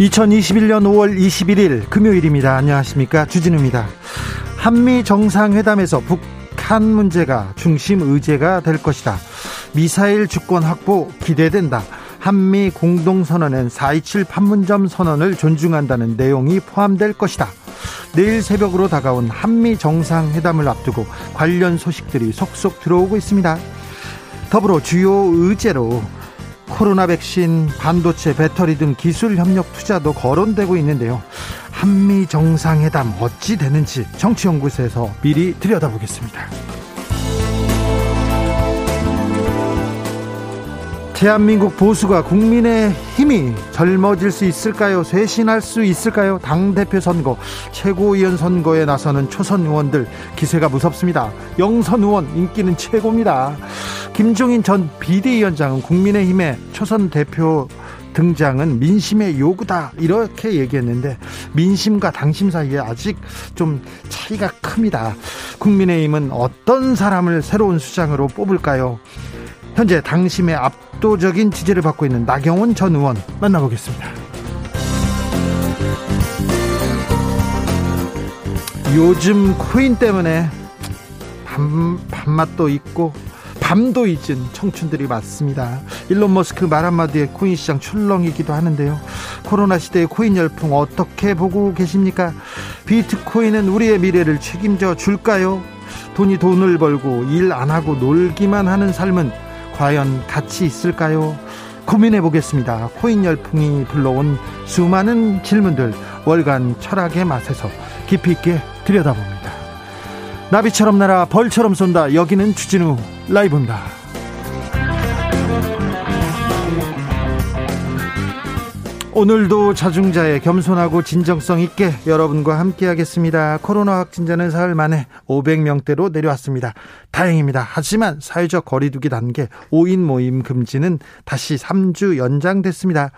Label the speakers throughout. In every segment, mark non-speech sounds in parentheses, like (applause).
Speaker 1: 2021년 5월 21일 금요일입니다. 안녕하십니까. 주진우입니다. 한미 정상회담에서 북한 문제가 중심 의제가 될 것이다. 미사일 주권 확보 기대된다. 한미 공동선언엔 4.27 판문점 선언을 존중한다는 내용이 포함될 것이다. 내일 새벽으로 다가온 한미 정상회담을 앞두고 관련 소식들이 속속 들어오고 있습니다. 더불어 주요 의제로 코로나 백신, 반도체, 배터리 등 기술 협력 투자도 거론되고 있는데요. 한미 정상회담 어찌 되는지 정치연구소에서 미리 들여다보겠습니다. 대한민국 보수가 국민의 힘이 젊어질 수 있을까요? 쇄신할 수 있을까요? 당대표 선거, 최고위원 선거에 나서는 초선 의원들 기세가 무섭습니다. 영선 의원 인기는 최고입니다. 김종인 전 비대위원장은 국민의힘의 초선 대표 등장은 민심의 요구다 이렇게 얘기했는데 민심과 당심 사이에 아직 좀 차이가 큽니다. 국민의힘은 어떤 사람을 새로운 수장으로 뽑을까요? 현재 당심의 압도적인 지지를 받고 있는 나경원 전 의원 만나보겠습니다. 요즘 코인 때문에 밤, 밤맛도 있고 밤도 잊은 청춘들이 많습니다. 일론 머스크 말 한마디에 코인 시장 출렁이기도 하는데요. 코로나 시대의 코인 열풍 어떻게 보고 계십니까? 비트코인은 우리의 미래를 책임져 줄까요? 돈이 돈을 벌고 일 안 하고 놀기만 하는 삶은 과연 가치 있을까요? 고민해 보겠습니다. 코인 열풍이 불러온 수많은 질문들 월간 철학의 맛에서 깊이 있게 들여다봅니다. 나비처럼 날아 벌처럼 쏜다. 여기는 주진우 라이브입니다. 오늘도 자중자의 겸손하고 진정성 있게 여러분과 함께 하겠습니다. 코로나 확진자는 사흘 만에 500명대로 내려왔습니다. 다행입니다. 하지만 사회적 거리두기 단계 5인 모임 금지는 다시 3주 연장됐습니다.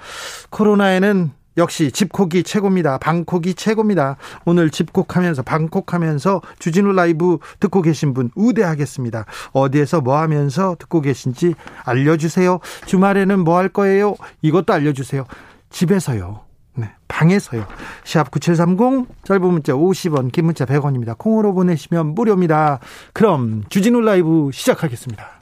Speaker 1: 코로나에는 역시 집콕이 최고입니다. 방콕이 최고입니다. 오늘 집콕하면서 방콕하면서 주진우 라이브 듣고 계신 분 우대하겠습니다. 어디에서 뭐 하면서 듣고 계신지 알려주세요. 주말에는 뭐 할 거예요? 이것도 알려주세요. 집에서요. 네, 방에서요. 시합 9730 짧은 문자 50원, 긴 문자 100원입니다. 콩으로 보내시면 무료입니다. 그럼 주진우 라이브 시작하겠습니다.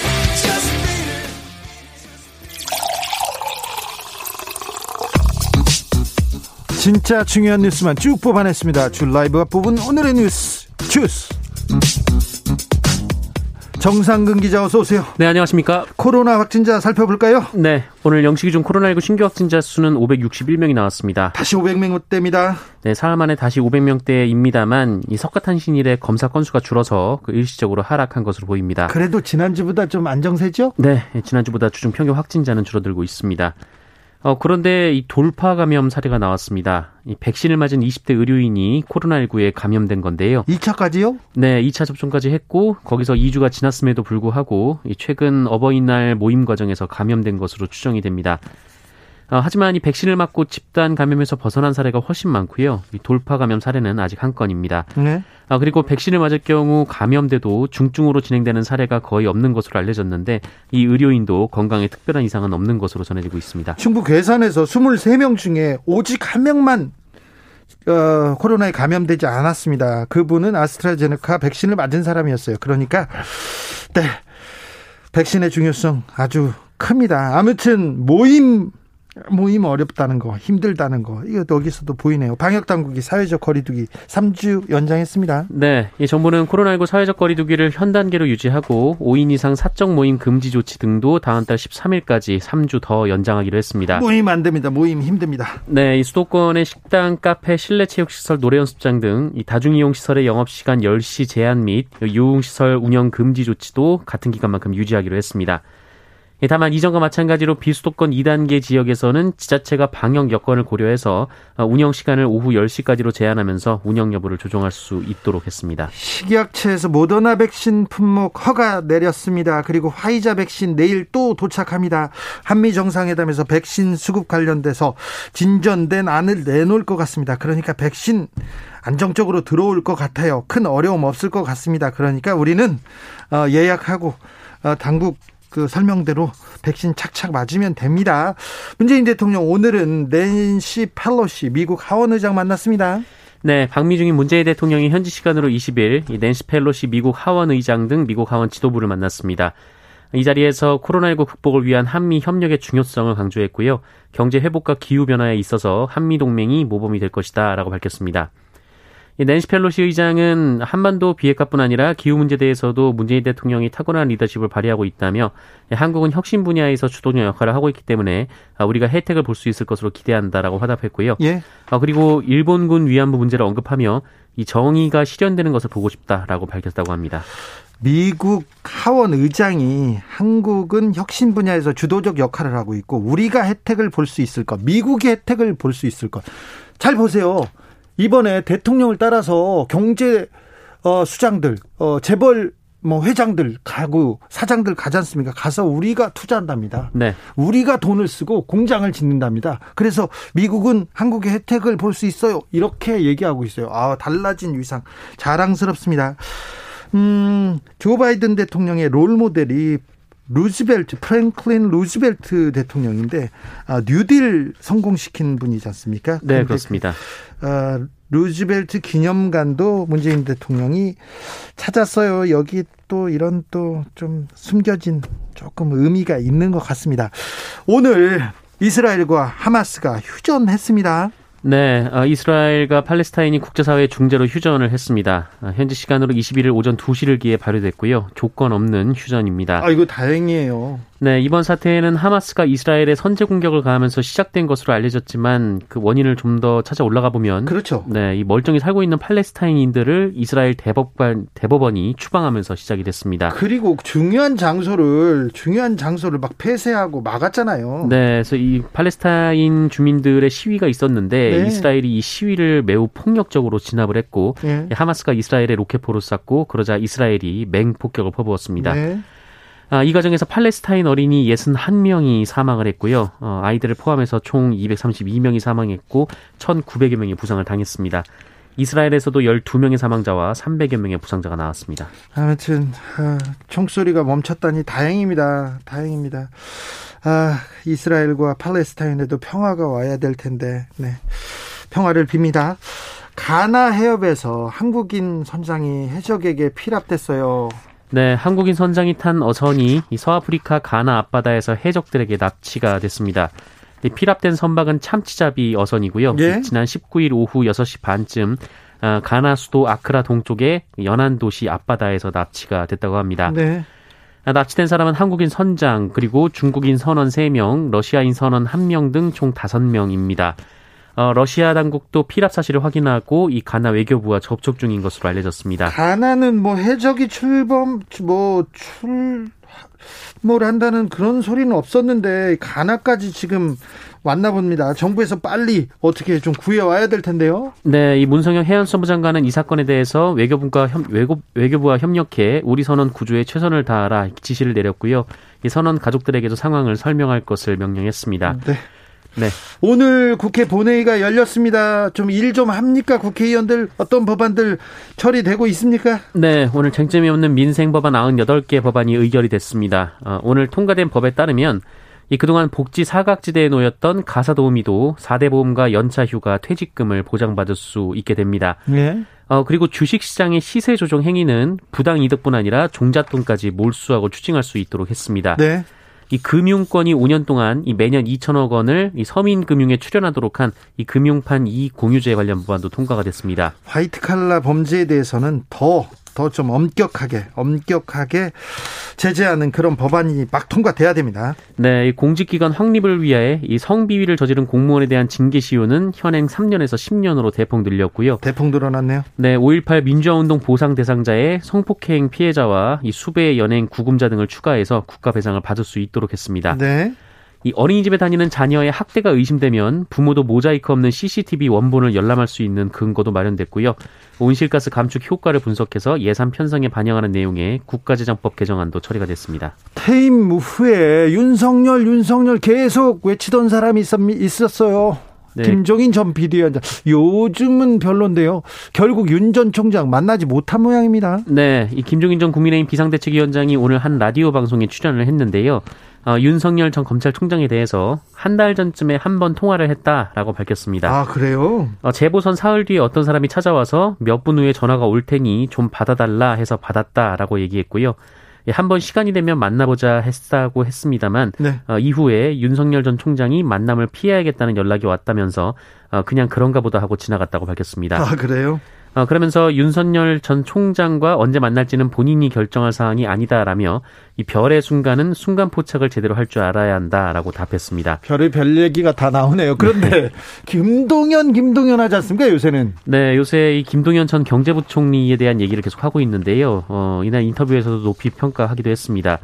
Speaker 1: 진짜 중요한 뉴스만 쭉 뽑아냈습니다. 주 라이브가 뽑은 오늘의 뉴스 주스. 정상근 기자 어서 오세요.
Speaker 2: 네, 안녕하십니까?
Speaker 1: 코로나 확진자 살펴볼까요?
Speaker 2: 네, 오늘 영시 기준 코로나19 신규 확진자 수는 561명이 나왔습니다.
Speaker 1: 다시 500명대입니다.
Speaker 2: 네, 사흘 만에 다시 500명대입니다만 이 석가탄신 일에 검사 건수가 줄어서 그 일시적으로 하락한 것으로 보입니다.
Speaker 1: 그래도 지난주보다 좀 안정세죠?
Speaker 2: 네, 지난주보다 주중 평균 확진자는 줄어들고 있습니다. 어, 그런데 이 돌파 감염 사례가 나왔습니다. 이 백신을 맞은 20대 의료인이 코로나19에 감염된 건데요.
Speaker 1: 2차까지요?
Speaker 2: 네, 2차 접종까지 했고 거기서 2주가 지났음에도 불구하고 최근 어버이날 모임 과정에서 감염된 것으로 추정이 됩니다. 어, 하지만 이 백신을 맞고 집단 감염에서 벗어난 사례가 훨씬 많고요. 이 돌파 감염 사례는 아직 한 건입니다.
Speaker 1: 네.
Speaker 2: 아, 그리고 백신을 맞을 경우 감염돼도 중증으로 진행되는 사례가 거의 없는 것으로 알려졌는데 이 의료인도 건강에 특별한 이상은 없는 것으로 전해지고 있습니다.
Speaker 1: 충북 괴산에서 23명 중에 오직 한 명만 어, 코로나에 감염되지 않았습니다. 그분은 아스트라제네카 백신을 맞은 사람이었어요. 그러니까 네 백신의 중요성 아주 큽니다. 아무튼 모임 모임 어렵다는 거, 힘들다는 거, 이거 여기서도 보이네요. 방역 당국이 사회적 거리두기 3주 연장했습니다.
Speaker 2: 네, 이 정부는 코로나19 사회적 거리두기를 현 단계로 유지하고 5인 이상 사적 모임 금지 조치 등도 다음 달 13일까지 3주 더 연장하기로 했습니다.
Speaker 1: 모임 안 됩니다. 모임 힘듭니다.
Speaker 2: 네, 이 수도권의 식당, 카페, 실내 체육시설, 노래연습장 등 이 다중이용 시설의 영업시간 10시 제한 및 유흥시설 운영 금지 조치도 같은 기간만큼 유지하기로 했습니다. 예, 다만 이전과 마찬가지로 비수도권 2단계 지역에서는 지자체가 방역 여건을 고려해서 어, 운영 시간을 오후 10시까지로 제한하면서 운영 여부를 조정할 수 있도록 했습니다.
Speaker 1: 식약처에서 모더나 백신 품목 허가 내렸습니다. 그리고 화이자 백신 내일 또 도착합니다. 한미 정상회담에서 백신 수급 관련돼서 진전된 안을 내놓을 것 같습니다. 그러니까 백신 안정적으로 들어올 것 같아요. 큰 어려움 없을 것 같습니다. 그러니까 우리는 어, 예약하고 어, 당국 그 설명대로 백신 착착 맞으면 됩니다. 문재인 대통령 오늘은 낸시 펠로시 미국 하원 의장 만났습니다.
Speaker 2: 네, 박미중인 문재인 대통령이 현지 시간으로 20일 낸시 펠로시 미국 하원 의장 등 미국 하원 지도부를 만났습니다. 이 자리에서 코로나19 극복을 위한 한미 협력의 중요성을 강조했고요. 경제 회복과 기후 변화에 있어서 한미 동맹이 모범이 될 것이다라고 밝혔습니다. 낸시 펠로시 의장은 한반도 비핵화뿐 아니라 기후 문제에 대해서도 문재인 대통령이 탁월한 리더십을 발휘하고 있다며 한국은 혁신 분야에서 주도적 역할을 하고 있기 때문에 우리가 혜택을 볼 수 있을 것으로 기대한다라고 화답했고요. 예. 그리고 일본군 위안부 문제를 언급하며 이 정의가 실현되는 것을 보고 싶다라고 밝혔다고 합니다.
Speaker 1: 미국 하원 의장이 한국은 혁신 분야에서 주도적 역할을 하고 있고 우리가 혜택을 볼 수 있을 것, 미국의 혜택을 볼 수 있을 것. 잘 보세요. 이번에 대통령을 따라서 경제 어, 수장들, 어, 재벌 뭐 회장들 가고 사장들 가지 않습니까? 가서 우리가 투자한답니다. 네. 우리가 돈을 쓰고 공장을 짓는답니다. 그래서 미국은 한국의 혜택을 볼 수 있어요. 이렇게 얘기하고 있어요. 아, 달라진 위상 자랑스럽습니다. 음, 조 바이든 대통령의 롤 모델이 루즈벨트, 프랭클린 루즈벨트 대통령인데 아, 뉴딜 성공시킨 분이지 않습니까?
Speaker 2: 네, 그렇습니다.
Speaker 1: 아, 루즈벨트 기념관도 문재인 대통령이 찾았어요. 여기 또 이런 또 좀 숨겨진 조금 의미가 있는 것 같습니다. 오늘 이스라엘과 하마스가 휴전했습니다.
Speaker 2: 네, 어, 이스라엘과 팔레스타인이 국제사회 중재로 휴전을 했습니다. 어, 현지 시간으로 21일 오전 2시를 기해 발효됐고요. 조건 없는 휴전입니다.
Speaker 1: 아, 이거 다행이에요.
Speaker 2: 네, 이번 사태에는 하마스가 이스라엘에 선제 공격을 가하면서 시작된 것으로 알려졌지만 그 원인을 좀 더 찾아 올라가 보면
Speaker 1: 그렇죠.
Speaker 2: 네, 이 멀쩡히 살고 있는 팔레스타인인들을 이스라엘 대법관 대법원이 추방하면서 시작이 됐습니다.
Speaker 1: 그리고 중요한 장소를 중요한 장소를 막 폐쇄하고 막았잖아요.
Speaker 2: 네, 그래서 이 팔레스타인 주민들의 시위가 있었는데 네. 이스라엘이 이 시위를 매우 폭력적으로 진압을 했고 네. 하마스가 이스라엘에 로켓포를 쐈고 그러자 이스라엘이 맹폭격을 퍼부었습니다. 네. 아, 이 과정에서 팔레스타인 어린이 61명이 사망을 했고요. 어, 아이들을 포함해서 총 232명이 사망했고 1,900여 명이 부상을 당했습니다. 이스라엘에서도 12명의 사망자와 300여 명의 부상자가 나왔습니다.
Speaker 1: 아무튼 아, 총소리가 멈췄다니 다행입니다. 다행입니다. 아, 이스라엘과 팔레스타인에도 평화가 와야 될 텐데 네. 평화를 빕니다. 가나 해협에서 한국인 선장이 해적에게 피랍됐어요.
Speaker 2: 네, 한국인 선장이 탄 어선이 서아프리카 가나 앞바다에서 해적들에게 납치가 됐습니다. 피랍된 선박은 참치잡이 어선이고요. 예? 지난 19일 오후 6시 반쯤 아, 가나 수도 아크라 동쪽의 연안 도시 앞바다에서 납치가 됐다고 합니다. 네. 아, 납치된 사람은 한국인 선장 그리고 중국인 선원 3명, 러시아인 선원 1명 등 총 5명입니다. 어, 러시아 당국도 피랍 사실을 확인하고 이 가나 외교부와 접촉 중인 것으로 알려졌습니다.
Speaker 1: 가나는 뭐 해적이 출범 뭐 출 뭘 한다는 그런 소리는 없었는데 가나까지 지금 왔나 봅니다. 정부에서 빨리 어떻게 좀 구해와야 될 텐데요.
Speaker 2: 네, 이 문성영 해양수산부 장관은 이 사건에 대해서 외교부가 협, 외교, 외교부와 협력해 우리 선원 구조에 최선을 다하라 지시를 내렸고요. 이 선원 가족들에게도 상황을 설명할 것을 명령했습니다. 네.
Speaker 1: 네. 오늘 국회 본회의가 열렸습니다. 좀 일좀 좀 합니까? 국회의원들 어떤 법안들 처리되고 있습니까?
Speaker 2: 네, 오늘 쟁점이 없는 민생 법안 98개 법안이 의결이 됐습니다. 어, 오늘 통과된 법에 따르면 이 그동안 복지 사각지대에 놓였던 가사도우미도 4대 보험과 연차 휴가 퇴직금을 보장받을 수 있게 됩니다. 네. 어, 그리고 주식시장의 시세 조정 행위는 부당 이득뿐 아니라 종잣돈까지 몰수하고 추징할 수 있도록 했습니다. 네. 이 금융권이 5년 동안 이 매년 2천억 원을 이 서민 금융에 출연하도록 한 이 금융판 이익 공유제 관련 법안도 통과가 됐습니다.
Speaker 1: 화이트 칼라 범죄에 대해서는 더 더 좀 엄격하게 엄격하게 제재하는 그런 법안이 막 통과돼야 됩니다.
Speaker 2: 네, 이 공직기관 확립을 위해 이 성비위를 저지른 공무원에 대한 징계 시효는 현행 3년에서 10년으로 대폭 늘렸고요.
Speaker 1: 대폭 늘어났네요.
Speaker 2: 네, 5.18 민주화운동 보상 대상자의 성폭행 피해자와 이 수배의 연행 구금자 등을 추가해서 국가 배상을 받을 수 있도록 했습니다.
Speaker 1: 네.
Speaker 2: 이 어린이집에 다니는 자녀의 학대가 의심되면 부모도 모자이크 없는 CCTV 원본을 열람할 수 있는 근거도 마련됐고요. 온실가스 감축 효과를 분석해서 예산 편성에 반영하는 내용의 국가재정법 개정안도 처리가 됐습니다.
Speaker 1: 퇴임 후에 윤석열 윤석열 계속 외치던 사람이 있었어요. 네. 김종인 전 비대위원장 요즘은 별론데요. 결국 윤 전 총장 만나지 못한 모양입니다.
Speaker 2: 네, 이 김종인 전 국민의힘 비상대책위원장이 오늘 한 라디오 방송에 출연을 했는데요. 어, 윤석열 전 검찰총장에 대해서 한 달 전쯤에 한 번 통화를 했다라고 밝혔습니다.
Speaker 1: 아 그래요?
Speaker 2: 어, 재보선 사흘 뒤에 어떤 사람이 찾아와서 몇 분 후에 전화가 올 테니 좀 받아달라 해서 받았다라고 얘기했고요. 예, 한번 시간이 되면 만나보자 했다고 했습니다만 네. 어, 이후에 윤석열 전 총장이 만남을 피해야겠다는 연락이 왔다면서 어, 그냥 그런가 보다 하고 지나갔다고 밝혔습니다.
Speaker 1: 아 그래요?
Speaker 2: 어, 그러면서 윤석열 전 총장과 언제 만날지는 본인이 결정할 사항이 아니다라며 이 별의 순간은 순간 포착을 제대로 할 줄 알아야 한다라고 답했습니다.
Speaker 1: 별의 별 얘기가 다 나오네요. 그런데 네. (laughs) 김동연 김동연 하지 않습니까 요새는?
Speaker 2: 네, 요새 이 김동연 전 경제부총리에 대한 얘기를 계속 하고 있는데요. 어, 이날 인터뷰에서도 높이 평가하기도 했습니다.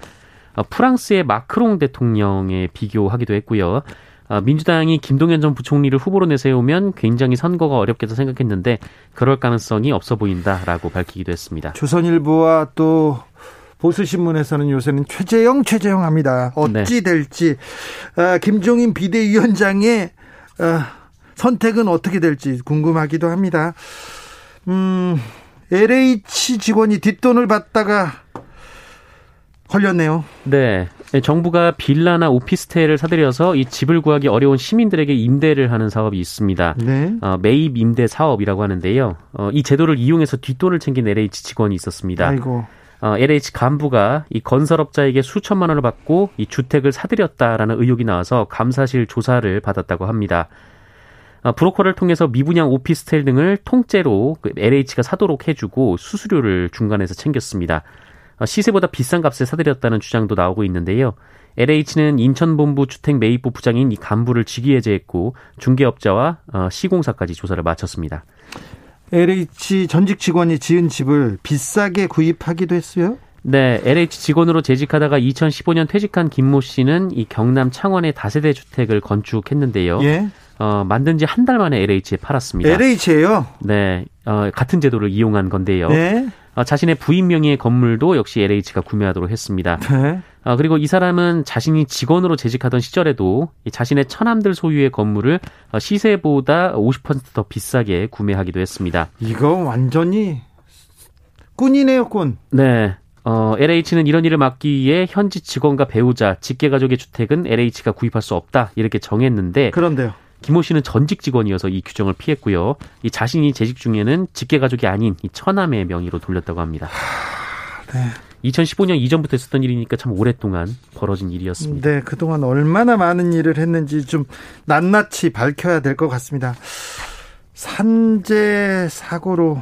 Speaker 2: 어, 프랑스의 마크롱 대통령에 비교하기도 했고요. 아, 민주당이 김동연 전 부총리를 후보로 내세우면 굉장히 선거가 어렵겠다 생각했는데 그럴 가능성이 없어 보인다라고 밝히기도 했습니다.
Speaker 1: 조선일보와 또 보수신문에서는 요새는 최재형 최재형 합니다. 어찌 네. 될지 아, 김종인 비대위원장의 아, 선택은 어떻게 될지 궁금하기도 합니다. 음, LH 직원이 뒷돈을 받다가 걸렸네요.
Speaker 2: 네. 정부가 빌라나 오피스텔을 사들여서 이 집을 구하기 어려운 시민들에게 임대를 하는 사업이 있습니다. 네. 어, 매입 임대 사업이라고 하는데요. 어, 이 제도를 이용해서 뒷돈을 챙긴 LH 직원이 있었습니다. 아이고. 어, LH 간부가 이 건설업자에게 수천만 원을 받고 이 주택을 사들였다라는 의혹이 나와서 감사실 조사를 받았다고 합니다. 어, 브로커를 통해서 미분양 오피스텔 등을 통째로 그 LH가 사도록 해주고 수수료를 중간에서 챙겼습니다. 어, 시세보다 비싼 값에 사들였다는 주장도 나오고 있는데요. LH는 인천본부 주택 매입부 부장인 이 간부를 직위해제했고 중개업자와 어, 시공사까지 조사를 마쳤습니다.
Speaker 1: LH 전직 직원이 지은 집을 비싸게 구입하기도 했어요?
Speaker 2: 네, LH 직원으로 재직하다가 2015년 퇴직한 김모 씨는 이 경남 창원의 다세대 주택을 건축했는데요. 예. 어, 만든 지 한 달 만에 LH에 팔았습니다.
Speaker 1: LH에요?
Speaker 2: 네, 어, 같은 제도를 이용한 건데요. 네. 어, 자신의 부인 명의의 건물도 역시 LH가 구매하도록 했습니다. 네. 어, 그리고 이 사람은 자신이 직원으로 재직하던 시절에도 자신의 처남들 소유의 건물을 어, 시세보다 50%더 비싸게 구매하기도 했습니다.
Speaker 1: 이거 완전히 꾼이네요, 꾼.
Speaker 2: 네. 어, LH는 이런 일을 막기 위해 현지 직원과 배우자, 직계가족의 주택은 LH가 구입할 수 없다 이렇게 정했는데
Speaker 1: 그런데요.
Speaker 2: 김모 씨는 전직 직원이어서 이 규정을 피했고요. 이 자신이 재직 중에는 직계 가족이 아닌 이 처남의 명의로 돌렸다고 합니다. 네. 2015년 이전부터 있었던 일이니까 참 오랫동안 벌어진 일이었습니다.
Speaker 1: 네, 그동안 얼마나 많은 일을 했는지 좀 낱낱이 밝혀야 될 것 같습니다. 산재 사고로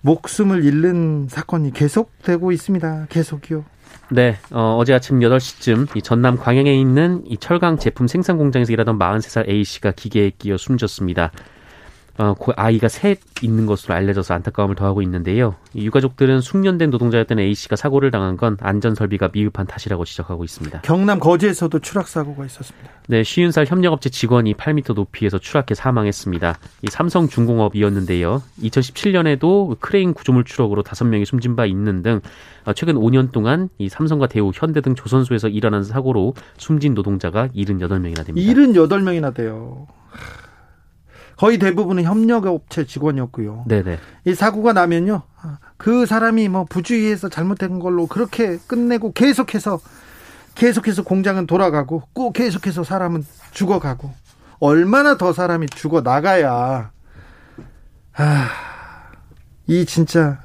Speaker 1: 목숨을 잃는 사건이 계속되고 있습니다. 계속이요.
Speaker 2: 네, 어, 어제 아침 8시쯤 이 전남 광양에 있는 이 철강 제품 생산 공장에서 일하던 43살 A 씨가 기계에 끼어 숨졌습니다. 어, 그 아이가 셋 있는 것으로 알려져서 안타까움을 더하고 있는데요. 이 유가족들은 숙련된 노동자였던 A 씨가 사고를 당한 건 안전 설비가 미흡한 탓이라고 지적하고 있습니다.
Speaker 1: 경남 거제에서도 추락 사고가 있었습니다.
Speaker 2: 네, 50살 협력업체 직원이 8m 높이에서 추락해 사망했습니다. 이 삼성중공업이었는데요. 2017년에도 크레인 구조물 추락으로 5명이 숨진 바 있는 등 어, 최근 5년 동안 이 삼성과 대우, 현대 등 조선소에서 일어난 사고로 숨진 노동자가 78명이나 됩니다.
Speaker 1: 78명이나 돼요. 거의 대부분은 협력업체 직원이었고요. 네네. 이 사고가 나면요, 그 사람이 뭐 부주의해서 잘못된 걸로 그렇게 끝내고 계속해서 계속해서 공장은 돌아가고 꼭 계속해서 사람은 죽어가고 얼마나 더 사람이 죽어 나가야 아, 이 진짜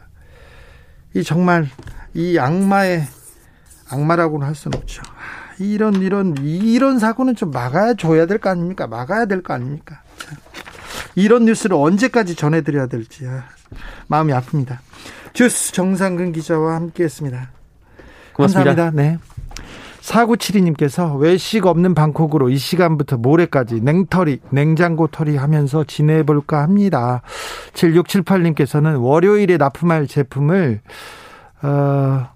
Speaker 1: 이 정말 이 악마의 악마라고는 할 수는 없죠. 이런 이런 이런 사고는 좀 막아야 줘야 될 거 아닙니까? 막아야 될 거 아닙니까? 이런 뉴스를 언제까지 전해드려야 될지 아, 마음이 아픕니다. 주스 정상근 기자와 함께했습니다.
Speaker 2: 고맙습니다.
Speaker 1: 감사합니다. 네. 4972님께서 외식 없는 방콕으로 이 시간부터 모레까지 냉털이, 냉장고 털이 하면서 지내볼까 합니다. 7678님께서는 월요일에 납품할 제품을, 어,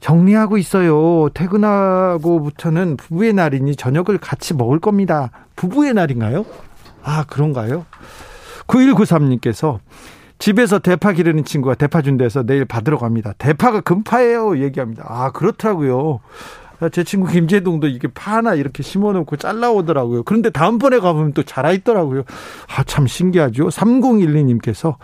Speaker 1: 정리하고 있어요. 퇴근하고부터는 부부의 날이니 저녁을 같이 먹을 겁니다. 부부의 날인가요? 아, 그런가요? 9193님께서 집에서 대파 기르는 친구가 대파 준대서 내일 받으러 갑니다. 대파가 금파예요. 얘기합니다. 아, 그렇더라고요. 제 친구 김재동도 이게 파 하나 이렇게 심어놓고 잘라오더라고요. 그런데 다음번에 가보면 또 자라있더라고요. 아, 참 신기하죠. 3012님께서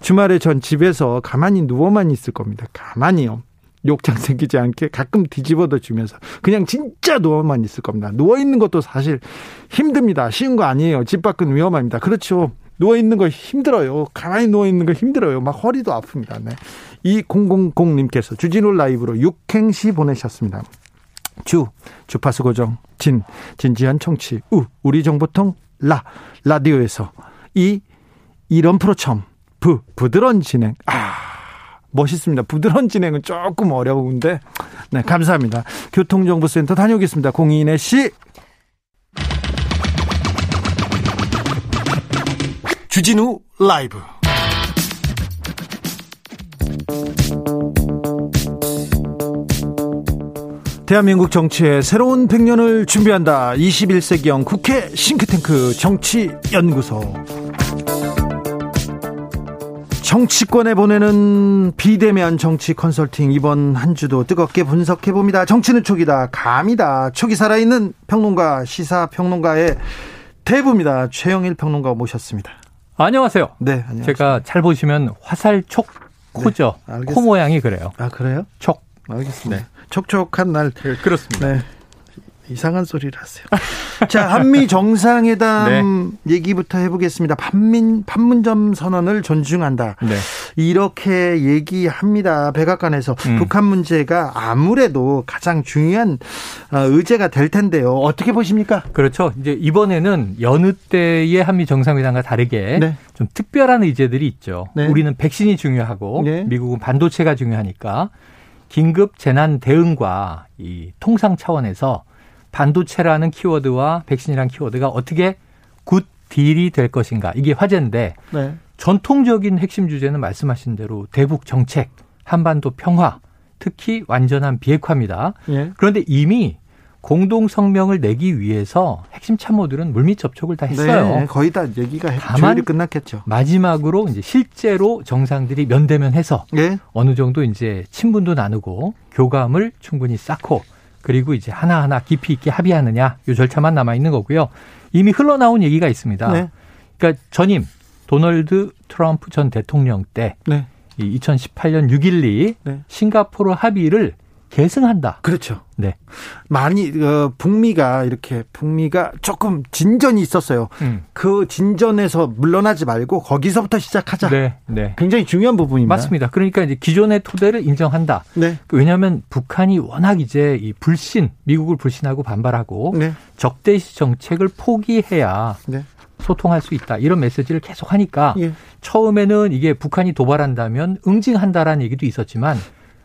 Speaker 1: 주말에 전 집에서 가만히 누워만 있을 겁니다. 가만히요. 욕장 생기지 않게 가끔 뒤집어도 주면서 그냥 진짜 누워만 있을 겁니다. 누워 있는 것도 사실 힘듭니다. 쉬운 거 아니에요. 집 밖은 위험합니다. 그렇죠. 누워 있는 거 힘들어요. 가만히 누워 있는 거 힘들어요. 막 허리도 아픕니다. 네. 이 000님께서 주진우 라이브로 육행시 보내셨습니다. 주 주파수 고정 진 진지한 청취 우 우리 정보통 라 라디오에서 이 이런 프로 처음 부 부드러운 진행 아 멋있습니다. 부드러운 진행은 조금 어려운데 네 감사합니다. 교통정보센터 다녀오겠습니다. 공인혜 씨. 주진우 라이브 대한민국 정치의 새로운 100년을 준비한다. 21세기형 국회 싱크탱크 정치연구소. 정치권에 보내는 비대면 정치 컨설팅 이번 한 주도 뜨겁게 분석해 봅니다. 정치는 촉이다. 감이다. 촉이 살아있는 평론가 시사 평론가의 대부입니다. 최영일 평론가 모셨습니다.
Speaker 3: 안녕하세요.
Speaker 1: 네, 안녕하세요.
Speaker 3: 제가 잘 보시면 화살촉 코죠.
Speaker 1: 네.
Speaker 3: 코 모양이 그래요.
Speaker 1: 아 그래요?
Speaker 3: 촉.
Speaker 1: 알겠습니다.
Speaker 3: 네.
Speaker 1: 촉촉한 날.
Speaker 3: 그렇습니다.
Speaker 1: 네. 이상한 소리를 하세요. (laughs) 자, 한미 정상회담 얘기부터 해보겠습니다. 판민, 판문점 선언을 존중한다.
Speaker 3: 네.
Speaker 1: 이렇게 얘기합니다. 백악관에서
Speaker 3: 음.
Speaker 1: 북한 문제가 아무래도 가장 중요한 어, 의제가 될 텐데요. 어떻게 보십니까?
Speaker 3: 그렇죠. 이제 이번에는 여느 때의 한미 정상회담과 다르게
Speaker 1: 네.
Speaker 3: 좀 특별한 의제들이 있죠.
Speaker 1: 네.
Speaker 3: 우리는 백신이 중요하고
Speaker 1: 네.
Speaker 3: 미국은 반도체가 중요하니까 긴급 재난 대응과 이 통상 차원에서 반도체라는 키워드와 백신이라는 키워드가 어떻게 good deal이 될 것인가 이게 화제인데
Speaker 1: 네.
Speaker 3: 전통적인 핵심 주제는 말씀하신 대로 대북 정책, 한반도 평화, 특히 완전한 비핵화입니다.
Speaker 1: 예.
Speaker 3: 그런데 이미 공동 성명을 내기 위해서 핵심 참모들은 물밑 접촉을 다 했어요.
Speaker 1: 네, 거의 다 얘기가
Speaker 3: 다만-
Speaker 1: 끝났겠죠.
Speaker 3: 마지막으로 이제 실제로 정상들이 면대면해서
Speaker 1: 예.
Speaker 3: 어느 정도 이제 친분도 나누고 교감을 충분히 쌓고 그리고 이제 하나하나 깊이 있게 합의하느냐 이 절차만 남아 있는 거고요. 이미 흘러나온 얘기가 있습니다.
Speaker 1: 네.
Speaker 3: 그러니까 전임 도널드 트럼프 전 대통령 때
Speaker 1: 네.
Speaker 3: 이 2018년 6.12
Speaker 1: 네.
Speaker 3: 싱가포르 합의를 계승한다.
Speaker 1: 그렇죠.
Speaker 3: 네.
Speaker 1: 많이 어, 북미가 이렇게 북미가 조금 진전이 있었어요.
Speaker 3: 음.
Speaker 1: 그 진전에서 물러나지 말고 거기서부터 시작하자.
Speaker 3: 네, 네.
Speaker 1: 굉장히 중요한 부분입니다.
Speaker 3: 맞습니다. 그러니까 이제 기존의 토대를 인정한다.
Speaker 1: 네.
Speaker 3: 왜냐하면 북한이 워낙 이제 이 불신, 미국을 불신하고 반발하고
Speaker 1: 네.
Speaker 3: 적대시 정책을 포기해야
Speaker 1: 네.
Speaker 3: 소통할 수 있다. 이런 메시지를 계속 하니까
Speaker 1: 예.
Speaker 3: 처음에는 이게 북한이 도발한다면 응징한다라는 얘기도 있었지만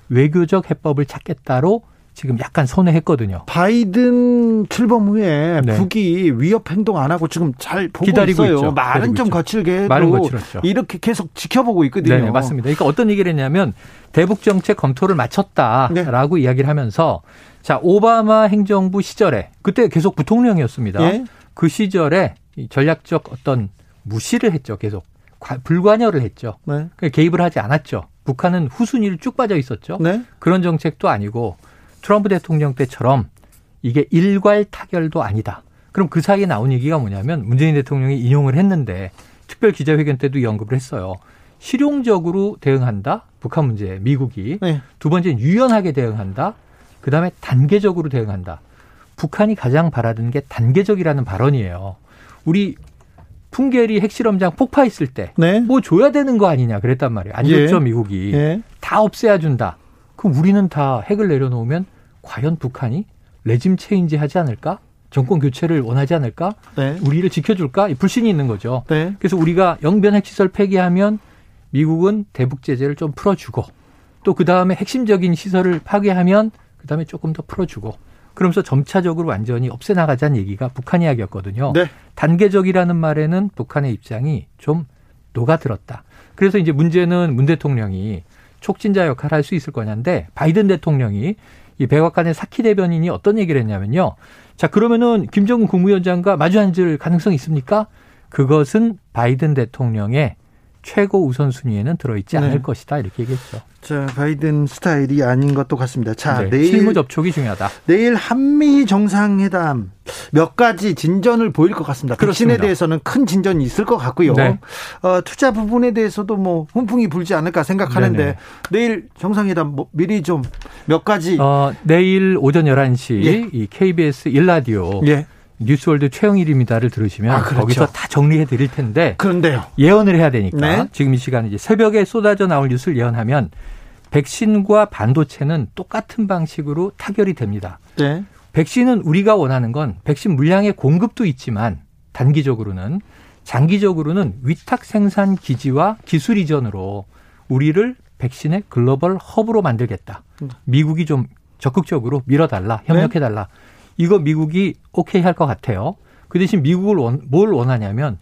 Speaker 3: 외교적 해법을 찾겠다로 지금 약간 선회했거든요.
Speaker 1: 바이든 출범 후에
Speaker 3: 네.
Speaker 1: 북이 위협 행동 안 하고 지금 잘 보고
Speaker 3: 기다리고
Speaker 1: 있어요.
Speaker 3: 있죠.
Speaker 1: 말은
Speaker 3: 기다리고
Speaker 1: 좀
Speaker 3: 있죠.
Speaker 1: 거칠게
Speaker 3: 말은 거칠었죠.
Speaker 1: 이렇게 계속 지켜보고 있거든요.
Speaker 3: 네, 맞습니다. 그러니까 어떤 얘기를 했냐면 대북 정책 검토를 마쳤다라고
Speaker 1: 네.
Speaker 3: 이야기를 하면서 자 오바마 행정부 시절에 그때 계속 부통령이었습니다.
Speaker 1: 예.
Speaker 3: 그 시절에 이 전략적 어떤 무시를 했죠. 계속 과- 불관여를 했죠.
Speaker 1: 네.
Speaker 3: 그러니까 개입을 하지 않았죠. 북한은 후순위를 쭉 빠져 있었죠.
Speaker 1: 네.
Speaker 3: 그런 정책도 아니고 트럼프 대통령 때처럼 이게 일괄 타결도 아니다. 그럼 그 사이에 나온 얘기가 뭐냐면 문재인 대통령이 인용을 했는데 특별 기자회견 때도 이 언급을 했어요. 실용적으로 대응한다. 북한 문제에 미국이
Speaker 1: 네.
Speaker 3: 두 번째는 유연하게 대응한다. 그다음에 단계적으로 대응한다. 북한이 가장 바라는 게 단계적이라는 발언이에요. 우리 풍계리 핵실험장 폭파했을 때
Speaker 1: 네.
Speaker 3: 뭐 줘야 되는 거 아니냐 그랬단 말이에요. 안
Speaker 1: 예.
Speaker 3: 줬죠 미국이.
Speaker 1: 예.
Speaker 3: 다 없애야 준다. 그럼 우리는 다 핵을 내려놓으면 과연 북한이 레짐 체인지 하지 않을까? 정권 교체를 원하지 않을까?
Speaker 1: 네.
Speaker 3: 우리를 지켜줄까? 이 불신이 있는 거죠.
Speaker 1: 네.
Speaker 3: 그래서 우리가 영변 핵시설 폐기하면 미국은 대북 제재를 좀 풀어주고 또 그 다음에 핵심적인 시설을 파괴하면 그 다음에 조금 더 풀어주고 그러면서 점차적으로 완전히 없애나가자는 얘기가 북한 이야기였거든요.
Speaker 1: 네.
Speaker 3: 단계적이라는 말에는 북한의 입장이 좀 녹아들었다. 그래서 이제 문제는 문 대통령이 촉진자 역할을 할 수 있을 거냐인데 바이든 대통령이 이 백악관의 사키 대변인이 어떤 얘기를 했냐면요. 자, 그러면은 김정은 국무위원장과 마주 앉을 가능성이 있습니까? 그것은 바이든 대통령의 최고 우선순위에는 들어있지 않을
Speaker 1: 네.
Speaker 3: 것이다. 이렇게 얘기했죠.
Speaker 1: 자, 바이든 스타일이 아닌 것도 같습니다. 자,
Speaker 3: 네,
Speaker 1: 내일
Speaker 3: 실무 접촉이 중요하다.
Speaker 1: 내일 한미 정상회담 몇 가지 진전을 보일 것 같습니다. 백신에
Speaker 3: 그렇습니다.
Speaker 1: 대해서는 큰 진전이 있을 것 같고요.
Speaker 3: 네.
Speaker 1: 어, 투자 부분에 대해서도 뭐 훈풍이 불지 않을까 생각하는데
Speaker 3: 네네.
Speaker 1: 내일 정상회담 뭐 미리 좀 몇 가지
Speaker 3: 어, 내일 오전 11시
Speaker 1: 예.
Speaker 3: 이 KBS 일라디오
Speaker 1: 예
Speaker 3: 뉴스월드 최영일입니다를 들으시면
Speaker 1: 아, 그렇죠.
Speaker 3: 거기서 다 정리해 드릴 텐데
Speaker 1: 그런데요.
Speaker 3: 예언을 해야 되니까
Speaker 1: 네.
Speaker 3: 지금 이 시간에 이제 새벽에 쏟아져 나올 뉴스를 예언하면 백신과 반도체는 똑같은 방식으로 타결이 됩니다.
Speaker 1: 네.
Speaker 3: 백신은 우리가 원하는 건 백신 물량의 공급도 있지만 단기적으로는 장기적으로는 위탁 생산 기지와 기술 이전으로 우리를 백신의 글로벌 허브로 만들겠다. 미국이 좀 적극적으로 밀어달라, 협력해달라. 이거 미국이 오케이 할 것 같아요. 그 대신 미국을 원, 뭘 원하냐면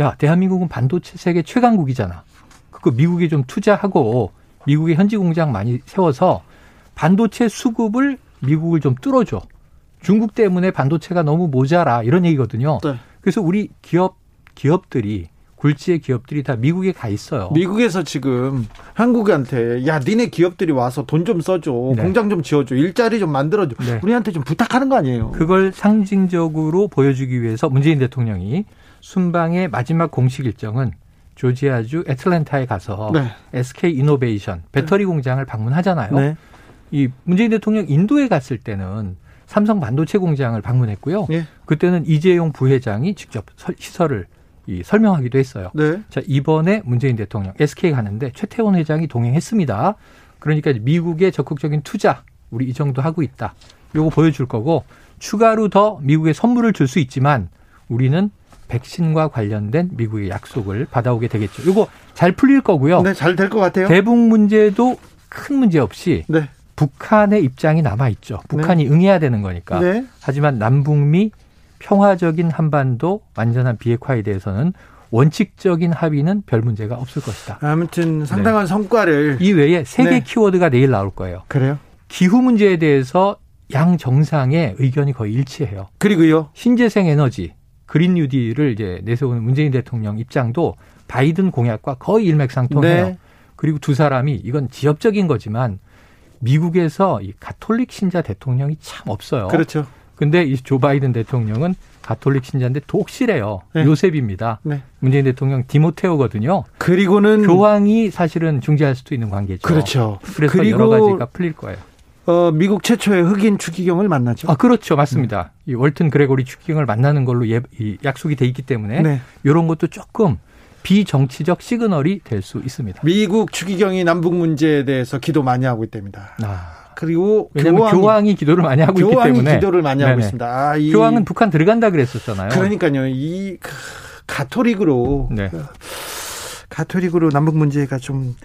Speaker 3: 야 대한민국은 반도체 세계 최강국이잖아. 그거 미국이 좀 투자하고 미국의 현지 공장 많이 세워서 반도체 수급을 미국을 좀 뚫어줘. 중국 때문에 반도체가 너무 모자라 이런 얘기거든요.
Speaker 1: 네.
Speaker 3: 그래서 우리 기업 기업들이 굴지의 기업들이 다 미국에 가 있어요.
Speaker 1: 미국에서 지금 한국한테 야 니네 기업들이 와서 돈 좀 써줘
Speaker 3: 네.
Speaker 1: 공장 좀 지어줘 일자리 좀 만들어줘
Speaker 3: 네.
Speaker 1: 우리한테 좀 부탁하는 거 아니에요?
Speaker 3: 그걸 상징적으로 보여주기 위해서 문재인 대통령이 순방의 마지막 공식 일정은 조지아주 애틀랜타에 가서
Speaker 1: 네.
Speaker 3: SK 이노베이션 배터리 공장을 방문하잖아요.
Speaker 1: 네.
Speaker 3: 이 문재인 대통령 인도에 갔을 때는 삼성 반도체 공장을 방문했고요.
Speaker 1: 예.
Speaker 3: 그때는 이재용 부회장이 직접 설- 시설을 이 설명하기도 했어요.
Speaker 1: 네.
Speaker 3: 자, 이번에 문재인 대통령 SK 가는데 최태원 회장이 동행했습니다. 그러니까 미국의 적극적인 투자 우리 이 정도 하고 있다. 요거 보여줄 거고 추가로 더 미국에 선물을 줄 수 있지만 우리는 백신과 관련된 미국의 약속을 받아오게 되겠죠. 요거 잘 풀릴 거고요.
Speaker 1: 네, 잘 될 것 같아요.
Speaker 3: 대북 문제도 큰 문제 없이
Speaker 1: 네.
Speaker 3: 북한의 입장이 남아 있죠. 북한이 응해야 되는 거니까.
Speaker 1: 네.
Speaker 3: 하지만 남북미 평화적인 한반도 완전한 비핵화에 대해서는 원칙적인 합의는 별 문제가 없을 것이다.
Speaker 1: 아무튼 상당한 성과를
Speaker 3: 이 외에 세개
Speaker 1: 네.
Speaker 3: 키워드가 내일 나올 거예요.
Speaker 1: 그래요.
Speaker 3: 기후 문제에 대해서 양 정상의 의견이 거의 일치해요.
Speaker 1: 그리고요.
Speaker 3: 신재생 에너지, 그린 뉴딜을 이제 내세우는 문재인 대통령 입장도 바이든 공약과 거의 일맥상통해요.
Speaker 1: 네.
Speaker 3: 그리고 두 사람이 이건 지엽적인 거지만 미국에서 이 가톨릭 신자 대통령이 참 없어요.
Speaker 1: 그렇죠.
Speaker 3: 근데 이 조 바이든 대통령은 가톨릭 신자인데 독실해요.
Speaker 1: 네.
Speaker 3: 요셉입니다.
Speaker 1: 네.
Speaker 3: 문재인 대통령 디모테오거든요.
Speaker 1: 그리고는
Speaker 3: 교황이 사실은 중재할 수도 있는 관계죠.
Speaker 1: 그렇죠.
Speaker 3: 그래서
Speaker 1: 그리고
Speaker 3: 여러 가지가 풀릴 거예요.
Speaker 1: 어, 미국 최초의 흑인 추기경을 만나죠.
Speaker 3: 아, 그렇죠. 맞습니다. 이 월튼 그레고리 추기경을 만나는 걸로 예, 이 약속이 돼 있기 때문에
Speaker 1: 네.
Speaker 3: 이런 것도 조금 비정치적 시그널이 될 수 있습니다.
Speaker 1: 미국 추기경이 남북 문제에 대해서 기도 많이 하고 있답니다.
Speaker 3: 아,
Speaker 1: 그리고 교황이,
Speaker 3: 교황이, 기도를 많이 하고 있기
Speaker 1: 교황이
Speaker 3: 때문에
Speaker 1: 기도를 많이 하고
Speaker 3: 네네.
Speaker 1: 있습니다. 아, 이,
Speaker 3: 교황은 북한 들어간다 그랬었잖아요.
Speaker 1: 그러니까요. 이 그, 가톨릭으로
Speaker 3: 네.
Speaker 1: 가톨릭으로 남북 문제가 좀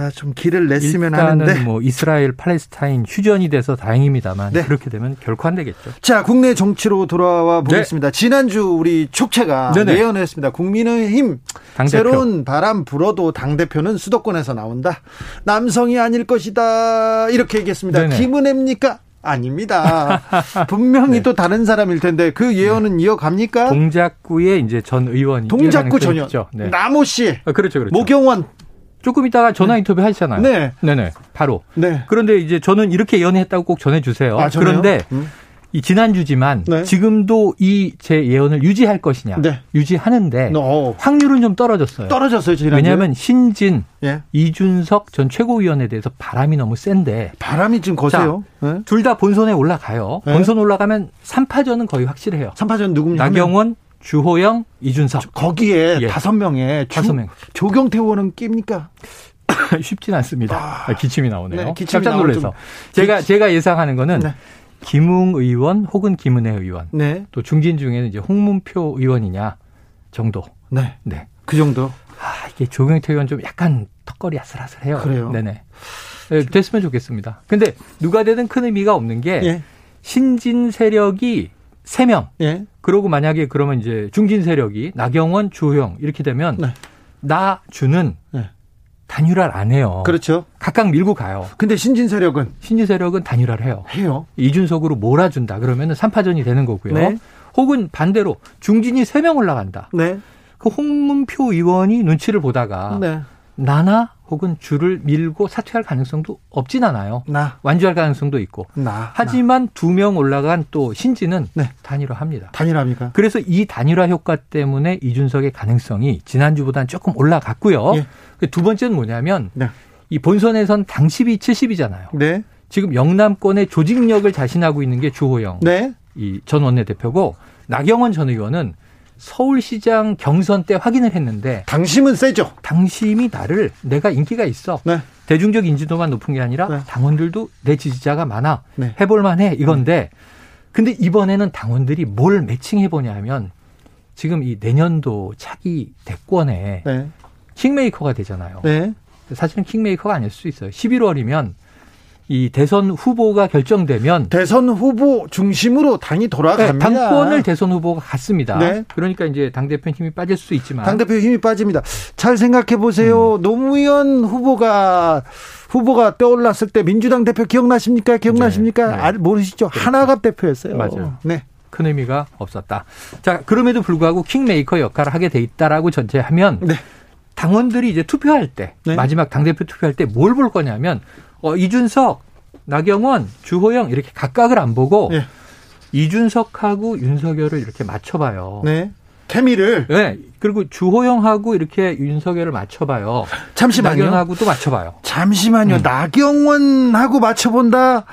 Speaker 1: 아, 좀 길을 냈으면
Speaker 3: 일단은
Speaker 1: 하는데.
Speaker 3: 뭐 이스라엘 팔레스타인 휴전이 돼서 다행입니다만
Speaker 1: 네.
Speaker 3: 그렇게 되면 결코 안 되겠죠.
Speaker 1: 자, 국내 정치로 돌아와 보겠습니다. 지난주 우리 축체가
Speaker 3: 네네.
Speaker 1: 예언을 했습니다. 국민의힘
Speaker 3: 당대표.
Speaker 1: 새로운 바람 불어도 당 대표는 수도권에서 나온다. 남성이 아닐 것이다. 이렇게 얘기했습니다.
Speaker 3: 네네.
Speaker 1: 김은혜입니까? 아닙니다. (laughs) 분명히
Speaker 3: 네.
Speaker 1: 또 다른 사람일 텐데 그 예언은 이어갑니까?
Speaker 3: 동작구의 이제 전 의원이
Speaker 1: 동작구 전현.
Speaker 3: 네.
Speaker 1: 나모 씨,
Speaker 3: 아, 그렇죠, 그렇죠.
Speaker 1: 모경원.
Speaker 3: 조금 이따가 전화 인터뷰 하시잖아요.
Speaker 1: 네.
Speaker 3: 네네. 바로.
Speaker 1: 네.
Speaker 3: 그런데 이제 저는 이렇게 연애했다고 꼭 전해주세요.
Speaker 1: 아?
Speaker 3: 그런데
Speaker 1: 음.
Speaker 3: 이 지난주지만
Speaker 1: 네.
Speaker 3: 지금도 이 제 예언을 유지할 것이냐.
Speaker 1: 네.
Speaker 3: 유지하는데
Speaker 1: 어,
Speaker 3: 확률은 좀 떨어졌어요.
Speaker 1: 떨어졌어요, 지난주에.
Speaker 3: 왜냐하면 신진,
Speaker 1: 예.
Speaker 3: 이준석 전 최고위원에 대해서 바람이 너무 센데
Speaker 1: 바람이 지금 거세요. 네.
Speaker 3: 둘다 본선에 올라가요.
Speaker 1: 네.
Speaker 3: 본선 올라가면 3파전은 거의 확실해요.
Speaker 1: 3파전 누굽니까?
Speaker 3: 나경원, 주호영, 이준석.
Speaker 1: 거기에
Speaker 3: 예.
Speaker 1: 다섯 명에
Speaker 3: 다섯 명.
Speaker 1: 조경태 의원은 낍니까?
Speaker 3: 쉽진 않습니다. 아, 기침이 나오네요.
Speaker 1: 네, 기침이
Speaker 3: 깜짝 놀라서. 제가 제가 예상하는 거는
Speaker 1: 네.
Speaker 3: 김웅 의원 혹은 김은혜 의원
Speaker 1: 네.
Speaker 3: 또 중진 중에는 이제 홍문표 의원이냐 정도.
Speaker 1: 네.
Speaker 3: 네.
Speaker 1: 그 정도.
Speaker 3: 아, 이게 조경태 의원 좀 약간 턱걸이 아슬아슬해요.
Speaker 1: 그래요?
Speaker 3: 네네. 네, 됐으면 좋겠습니다. 근데 누가 되든 큰 의미가 없는 게
Speaker 1: 예.
Speaker 3: 신진 세력이 3명.
Speaker 1: 예.
Speaker 3: 그러고 만약에 그러면 이제 중진 세력이 나경원, 주호영 이렇게 되면
Speaker 1: 네.
Speaker 3: 나 주는
Speaker 1: 네.
Speaker 3: 단일화를 안 해요.
Speaker 1: 그렇죠.
Speaker 3: 각각 밀고 가요.
Speaker 1: 근데 신진 세력은
Speaker 3: 신진 세력은 단일화를 해요.
Speaker 1: 해요.
Speaker 3: 이준석으로 몰아준다. 그러면은 3파전이 되는 거고요.
Speaker 1: 네.
Speaker 3: 혹은 반대로 중진이 3명 올라간다.
Speaker 1: 네.
Speaker 3: 그 홍문표 의원이 눈치를 보다가
Speaker 1: 네.
Speaker 3: 나나 혹은 주를 밀고 사퇴할 가능성도 없진 않아요.
Speaker 1: 나.
Speaker 3: 완주할 가능성도 있고.
Speaker 1: 나.
Speaker 3: 하지만 두 명 올라간 또 신진은
Speaker 1: 네.
Speaker 3: 단일화합니다.
Speaker 1: 단일합니까?
Speaker 3: 그래서 이 단일화 효과 때문에 이준석의 가능성이 지난주보다는 조금 올라갔고요.
Speaker 1: 예.
Speaker 3: 그두 번째는 뭐냐면
Speaker 1: 네.
Speaker 3: 이 본선에선 당십이 70이잖아요.
Speaker 1: 네.
Speaker 3: 지금 영남권의 조직력을 자신하고 있는 게 주호영
Speaker 1: 네.
Speaker 3: 이전 원내대표고 나경원 전 의원은 서울시장 경선 때 확인을 했는데
Speaker 1: 당심은 세죠.
Speaker 3: 당심이 나를 내가 인기가 있어.
Speaker 1: 네.
Speaker 3: 대중적 인지도만 높은 게 아니라
Speaker 1: 네.
Speaker 3: 당원들도 내 지지자가 많아.
Speaker 1: 네.
Speaker 3: 해볼 만해. 이건데 근데 이번에는 당원들이 뭘 매칭해 보냐 하면 지금 이 내년도 차기 대권에
Speaker 1: 네.
Speaker 3: 킹메이커가 되잖아요.
Speaker 1: 네.
Speaker 3: 사실은 킹메이커가 아닐 수 있어요. 11월이면 이 대선 후보가 결정되면
Speaker 1: 대선 후보 중심으로 당이
Speaker 3: 네,
Speaker 1: 돌아갑니다.
Speaker 3: 당권을 대선 후보가 갖습니다.
Speaker 1: 네.
Speaker 3: 그러니까 이제 당 대표 힘이 빠질 수 있지만
Speaker 1: 당 대표 힘이 빠집니다. 잘 생각해 보세요.
Speaker 3: 음.
Speaker 1: 노무현 후보가 후보가 떠올랐을 때 민주당 대표 기억나십니까? 기억나십니까?
Speaker 3: 네, 네.
Speaker 1: 아, 모르시죠? 하나갑 대표였어요.
Speaker 3: 맞아요.
Speaker 1: 네.
Speaker 3: 큰 의미가 없었다. 자, 그럼에도 불구하고 킹메이커 역할을 하게 돼 있다라고 전제하면
Speaker 1: 네.
Speaker 3: 당원들이 이제 투표할 때
Speaker 1: 네.
Speaker 3: 마지막 당대표 투표할 때 뭘 볼 거냐면 어, 이준석, 나경원, 주호영 이렇게 각각을 안 보고
Speaker 1: 네.
Speaker 3: 이준석하고 윤석열을 이렇게 맞춰봐요.
Speaker 1: 네. 케미를
Speaker 3: 네. 그리고 주호영하고 이렇게 윤석열을 맞춰봐요.
Speaker 1: 잠시만요.
Speaker 3: 나경원하고 또 맞춰봐요.
Speaker 1: 잠시만요.
Speaker 3: 음.
Speaker 1: 나경원하고 맞춰본다.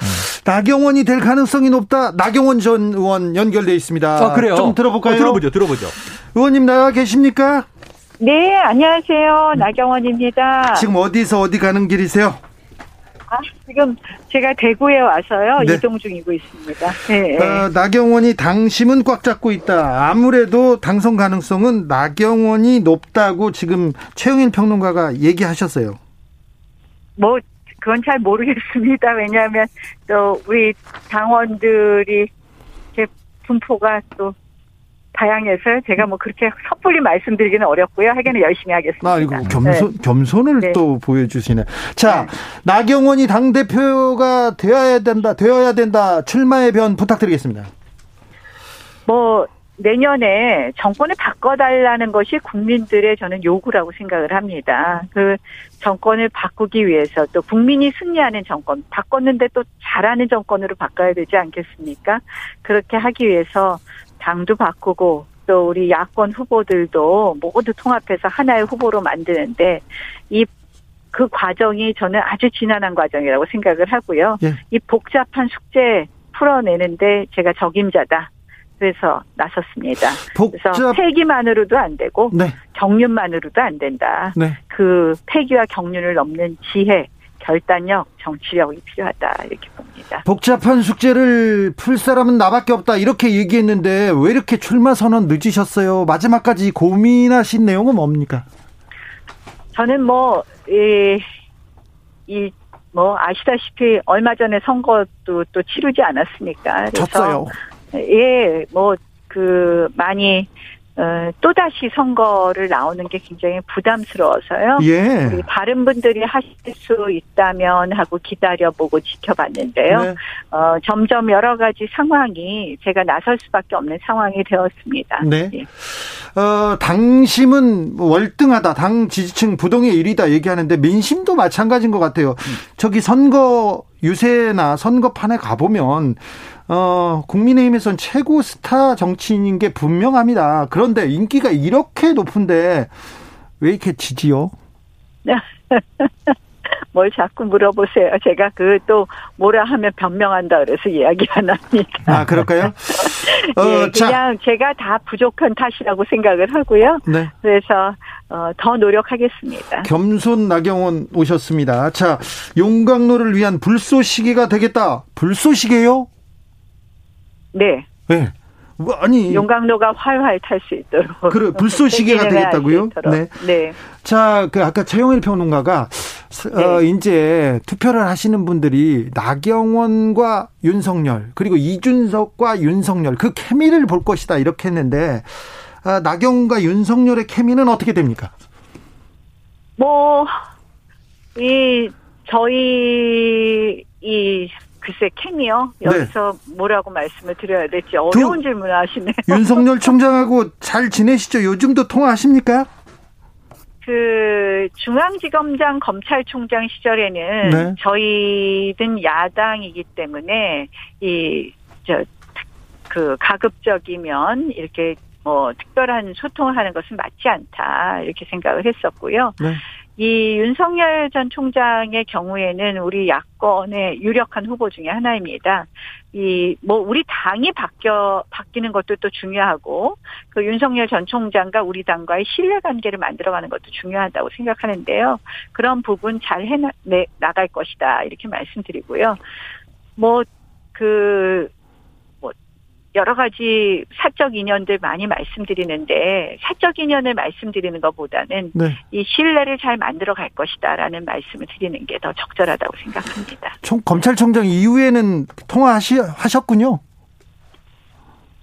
Speaker 1: 나경원이 될 가능성이 높다. 나경원 전 의원 연결돼 있습니다.
Speaker 3: 아, 그래요?
Speaker 1: 좀 들어볼까요?
Speaker 3: 어, 들어보죠, 들어보죠.
Speaker 1: 의원님 나와 계십니까?
Speaker 4: 네, 안녕하세요. 나경원입니다.
Speaker 1: 지금 어디서 어디 가는 길이세요?
Speaker 4: 아, 지금 제가 대구에 와서요.
Speaker 1: 네.
Speaker 4: 이동 중이고 있습니다. 네.
Speaker 1: 어, 나경원이 당심은 꽉 잡고 있다. 아무래도 당선 가능성은 나경원이 높다고 지금 최영일 평론가가 얘기하셨어요.
Speaker 4: 뭐, 그건 잘 모르겠습니다. 왜냐하면 또 우리 당원들이 제 분포가 또 다양해서 제가 뭐 그렇게 섣불리 말씀드리기는 어렵고요. 하기는 열심히 하겠습니다.
Speaker 1: 아, 이거 겸손, 겸손을
Speaker 4: 네.
Speaker 1: 또 보여주시네. 자, 나경원이 당대표가 되어야 된다, 되어야 된다. 출마의 변 부탁드리겠습니다.
Speaker 4: 뭐 내년에 정권을 바꿔달라는 것이 국민들의 저는 요구라고 생각을 합니다. 그 정권을 바꾸기 위해서 또 국민이 승리하는 정권, 바꿨는데 또 잘하는 정권으로 바꿔야 되지 않겠습니까? 그렇게 하기 위해서 당도 바꾸고 또 우리 야권 후보들도 모두 통합해서 하나의 후보로 만드는데 이 그 과정이 저는 아주 지난한 과정이라고 생각을 하고요.
Speaker 1: 예.
Speaker 4: 이 복잡한 숙제 풀어내는데 제가 적임자다. 그래서 나섰습니다. 그래서
Speaker 1: 복잡,
Speaker 4: 폐기만으로도 안 되고
Speaker 1: 네,
Speaker 4: 경륜만으로도 안 된다.
Speaker 1: 네.
Speaker 4: 그 폐기와 경륜을 넘는 지혜, 결단력, 정치력이 필요하다 이렇게 봅니다.
Speaker 1: 복잡한 숙제를 풀 사람은 나밖에 없다. 이렇게 얘기했는데 왜 이렇게 출마 선언 늦으셨어요? 마지막까지 고민하신 내용은 뭡니까?
Speaker 4: 저는 뭐, 이, 이, 뭐, 아시다시피 얼마 전에 선거도 또 치르지 않았습니까? 그래서
Speaker 1: 졌어요.
Speaker 4: 예, 뭐, 그, 많이, 어, 또다시 선거를 나오는 게 굉장히 부담스러워서요.
Speaker 1: 예.
Speaker 4: 우리 다른 분들이 하실 수 있다면 하고 기다려보고 지켜봤는데요.
Speaker 1: 네.
Speaker 4: 어, 점점 여러 가지 상황이 제가 나설 수밖에 없는 상황이 되었습니다.
Speaker 1: 네.
Speaker 4: 예.
Speaker 1: 어, 당심은 월등하다. 당 지지층 부동의 일이다 얘기하는데 민심도 마찬가지인 것 같아요. 저기 선거 유세나 선거판에 가보면 어, 국민의힘에선 최고 스타 정치인인 게 분명합니다. 그런데 인기가 이렇게 높은데 왜 이렇게 지지요? (laughs)
Speaker 4: 뭘 자꾸 물어보세요. 제가 그 또 뭐라 하면 변명한다 그래서 이야기 안 합니다.
Speaker 1: 아, 그럴까요? (laughs) 어,
Speaker 4: 예,
Speaker 1: 자,
Speaker 4: 그냥 제가 다 부족한 탓이라고 생각을 하고요.
Speaker 1: 네.
Speaker 4: 그래서 어, 더 노력하겠습니다.
Speaker 1: 겸손 나경원 오셨습니다. 자, 용광로를 위한 불쏘시개가 되겠다. 불쏘시개요?
Speaker 4: 네.
Speaker 1: 네. 뭐, 아니,
Speaker 4: 용광로가 활활 탈 수 있도록.
Speaker 1: 그래, 불쏘시개가 (laughs) 되겠다고요? 네.
Speaker 4: 네.
Speaker 1: 자, 그 아까 최영일 평론가가 어,
Speaker 4: 네.
Speaker 1: 이제 투표를 하시는 분들이 나경원과 윤석열 그리고 이준석과 윤석열 그 케미를 볼 것이다 이렇게 했는데 아, 나경원과 윤석열의 케미는 어떻게 됩니까?
Speaker 4: 뭐, 이, 저희, 이, 글쎄, 캠이요?
Speaker 1: 네.
Speaker 4: 여기서 뭐라고 말씀을 드려야 될지 어려운 질문을 하시네요. (laughs)
Speaker 1: 윤석열 총장하고 잘 지내시죠? 요즘도 통화하십니까?
Speaker 4: 그, 중앙지검장 검찰총장 시절에는
Speaker 1: 네.
Speaker 4: 저희는 야당이기 때문에, 이, 저, 그, 가급적이면 이렇게 뭐, 특별한 소통을 하는 것은 맞지 않다, 이렇게 생각을 했었고요.
Speaker 1: 네.
Speaker 4: 이 윤석열 전 총장의 경우에는 우리 야권의 유력한 후보 중에 하나입니다. 이, 뭐, 우리 당이 바뀌어, 바뀌는 것도 또 중요하고, 그 윤석열 전 총장과 우리 당과의 신뢰 관계를 만들어가는 것도 중요하다고 생각하는데요. 그런 부분 잘 해, 내, 나갈 것이다. 이렇게 말씀드리고요. 뭐, 그, 뭐, 여러 가지 사적 인연들 많이 말씀드리는데, 사적 인연을 말씀드리는 것보다는
Speaker 1: 네.
Speaker 4: 이 신뢰를 잘 만들어 갈 것이다라는 말씀을 드리는 게 더 적절하다고 생각합니다.
Speaker 1: 총, 검찰총장 이후에는 통화하시, 하셨군요.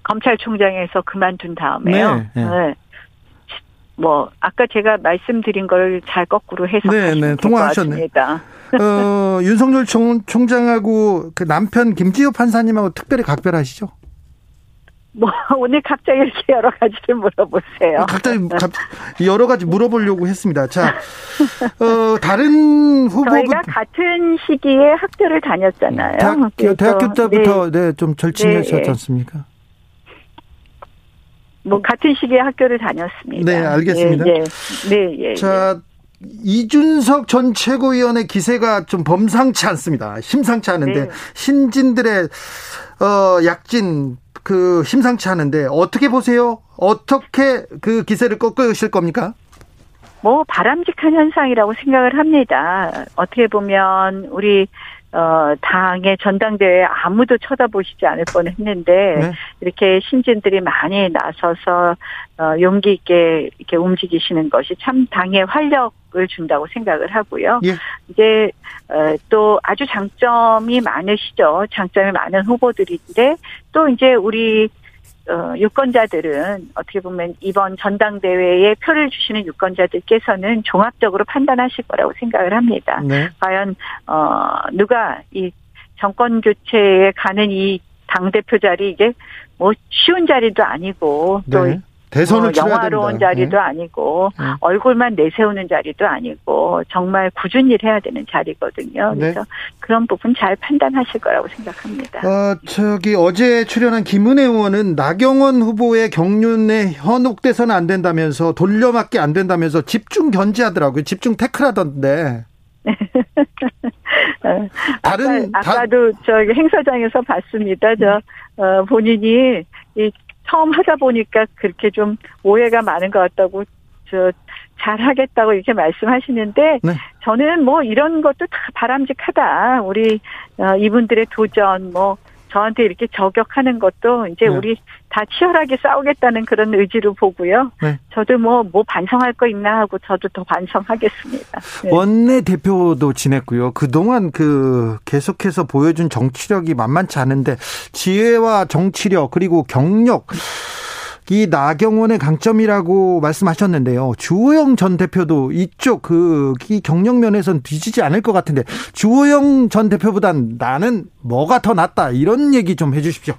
Speaker 4: 검찰총장에서 그만둔 다음에요.
Speaker 1: 네, 네.
Speaker 4: 네. 뭐 아까 제가 말씀드린 걸 잘 거꾸로
Speaker 1: 네,
Speaker 4: 해석하시면
Speaker 1: 네,
Speaker 4: 될것
Speaker 1: 통화하셨네.
Speaker 4: 같습니다.
Speaker 1: 어, 윤석열 총, 총장하고 그 남편 김지호 판사님하고 특별히 각별하시죠?
Speaker 4: 뭐 (laughs) 오늘 갑자기 이렇게 여러 가지를 물어보세요.
Speaker 1: 각자 각- 여러 가지 물어보려고 했습니다. 자, (laughs) 어, 다른 후보분
Speaker 4: 저희가 같은 시기에 학교를 다녔잖아요.
Speaker 1: 대학, 대학교 때부터
Speaker 4: 네,
Speaker 1: 네, 좀 절친이셨지
Speaker 4: 네, 예.
Speaker 1: 않습니까?
Speaker 4: 뭐 같은 시기에 학교를 다녔습니다.
Speaker 1: 네, 알겠습니다.
Speaker 4: 예, 예. 네, 예. 예.
Speaker 1: 자, 이준석 전 최고위원의 기세가 좀 범상치 않습니다. 심상치 않은데
Speaker 4: 네.
Speaker 1: 신진들의 어, 약진 그 심상치 않은데 어떻게 보세요? 어떻게 그 기세를 꺾으실 겁니까?
Speaker 4: 뭐 바람직한 현상이라고 생각을 합니다. 어떻게 보면 우리 어 당의 전당대회 아무도 쳐다보시지 않을 뻔 했는데
Speaker 1: 네.
Speaker 4: 이렇게 신진들이 많이 나서서 어 용기 있게 이렇게 움직이시는 것이 참 당에 활력을 준다고 생각을 하고요.
Speaker 1: 예.
Speaker 4: 이제 어, 또 아주 장점이 많으시죠. 장점이 많은 후보들인데 또 이제 우리 어, 유권자들은 어떻게 보면 이번 전당대회에 표를 주시는 유권자들께서는 종합적으로 판단하실 거라고 생각을 합니다.
Speaker 1: 네.
Speaker 4: 과연 어 누가 이 정권 교체에 가는 이 당 대표 자리 이게 뭐 쉬운 자리도 아니고 또
Speaker 1: 네. 대선을
Speaker 4: 어, 영화로운
Speaker 1: 됩니다.
Speaker 4: 자리도 아니고
Speaker 1: 네.
Speaker 4: 얼굴만 내세우는 자리도 아니고 정말 꾸준히 일 해야 되는 자리거든요.
Speaker 1: 네.
Speaker 4: 그래서 그런 부분 잘 판단하실 거라고 생각합니다.
Speaker 1: 어, 저기 어제 출연한 김은혜 의원은 나경원 후보의 경륜에 현혹돼서는 안 된다면서 돌려막기 안 된다면서 집중 견제하더라고요. 집중 태클하던데. (laughs)
Speaker 4: 어,
Speaker 1: 다른
Speaker 4: 아까,
Speaker 1: 다-
Speaker 4: 아까 도 저기 행사장에서 봤습니다. 저 어, 본인이 이 처음 하다 보니까 그렇게 좀 오해가 많은 것 같다고 저 잘하겠다고 이렇게 말씀하시는데
Speaker 1: 네.
Speaker 4: 저는 뭐 이런 것도 다 바람직하다. 우리 어, 이분들의 도전 뭐 저한테 이렇게 저격하는 것도 이제
Speaker 1: 네.
Speaker 4: 우리 다 치열하게 싸우겠다는 그런 의지로 보고요.
Speaker 1: 네.
Speaker 4: 저도 뭐뭐 반성할 거 있나 하고 저도 더 반성하겠습니다. 네.
Speaker 1: 원내 대표도 지냈고요. 그동안 그 계속해서 보여준 정치력이 만만치 않은데 지혜와 정치력 그리고 경력 이 나경원의 강점이라고 말씀하셨는데요. 주호영 전 대표도 이쪽 그이 경력 면에선 뒤지지 않을 것 같은데 주호영 전 대표보단 나는 뭐가 더 낫다 이런 얘기 좀 해주십시오.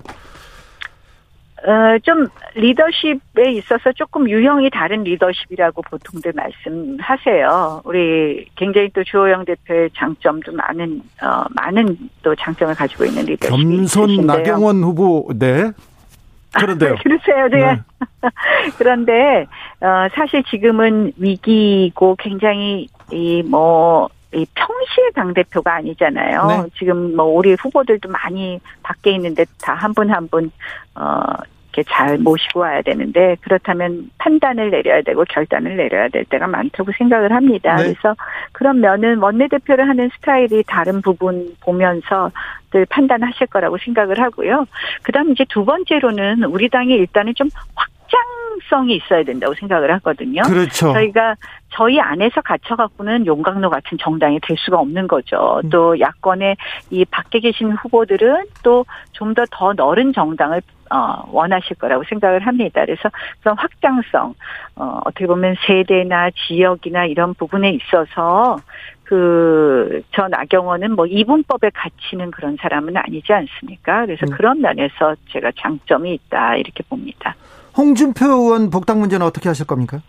Speaker 4: 어, 좀 리더십에 있어서 조금 유형이 다른 리더십이라고 보통들 말씀하세요. 우리 굉장히 또 주호영 대표의 장점도 많은 어 많은 또 장점을 가지고 있는 리더십이
Speaker 1: 겸손. 나경원 후보 네 그런데요. (laughs)
Speaker 4: 그러세요, 네.
Speaker 1: 네. (laughs)
Speaker 4: 그런데 어 사실 지금은 위기고 굉장히 이 뭐 이 평시의 당 대표가 아니잖아요.
Speaker 1: 네.
Speaker 4: 지금 뭐 우리 후보들도 많이 밖에 있는데 다 한 분 한분 어. 이렇게 잘 모시고 와야 되는데 그렇다면 판단을 내려야 되고 결단을 내려야 될 때가 많다고 생각을 합니다.
Speaker 1: 네.
Speaker 4: 그래서 그런 면은 원내대표를 하는 스타일이 다른 부분 보면서 늘 판단하실 거라고 생각을 하고요. 그다음 이제 두 번째로는 우리 당이 일단은 좀 확 장성이 있어야 된다고 생각을 하거든요.
Speaker 1: 그렇죠.
Speaker 4: 저희가 저희 안에서 갇혀갖고는 용광로 같은 정당이 될 수가 없는 거죠.
Speaker 1: 음.
Speaker 4: 또 야권의 이 밖에 계신 후보들은 또 좀 더더 넓은 정당을 어, 원하실 거라고 생각을 합니다. 그래서 그런 확장성, 어, 어떻게 보면 세대나 지역이나 이런 부분에 있어서 그, 저 나경원은 뭐 이분법에 갇히는 그런 사람은 아니지 않습니까? 그래서
Speaker 1: 음.
Speaker 4: 그런 면에서 제가 장점이 있다, 이렇게 봅니다.
Speaker 1: 홍준표 의원 복당 문제는 어떻게 하실 겁니까?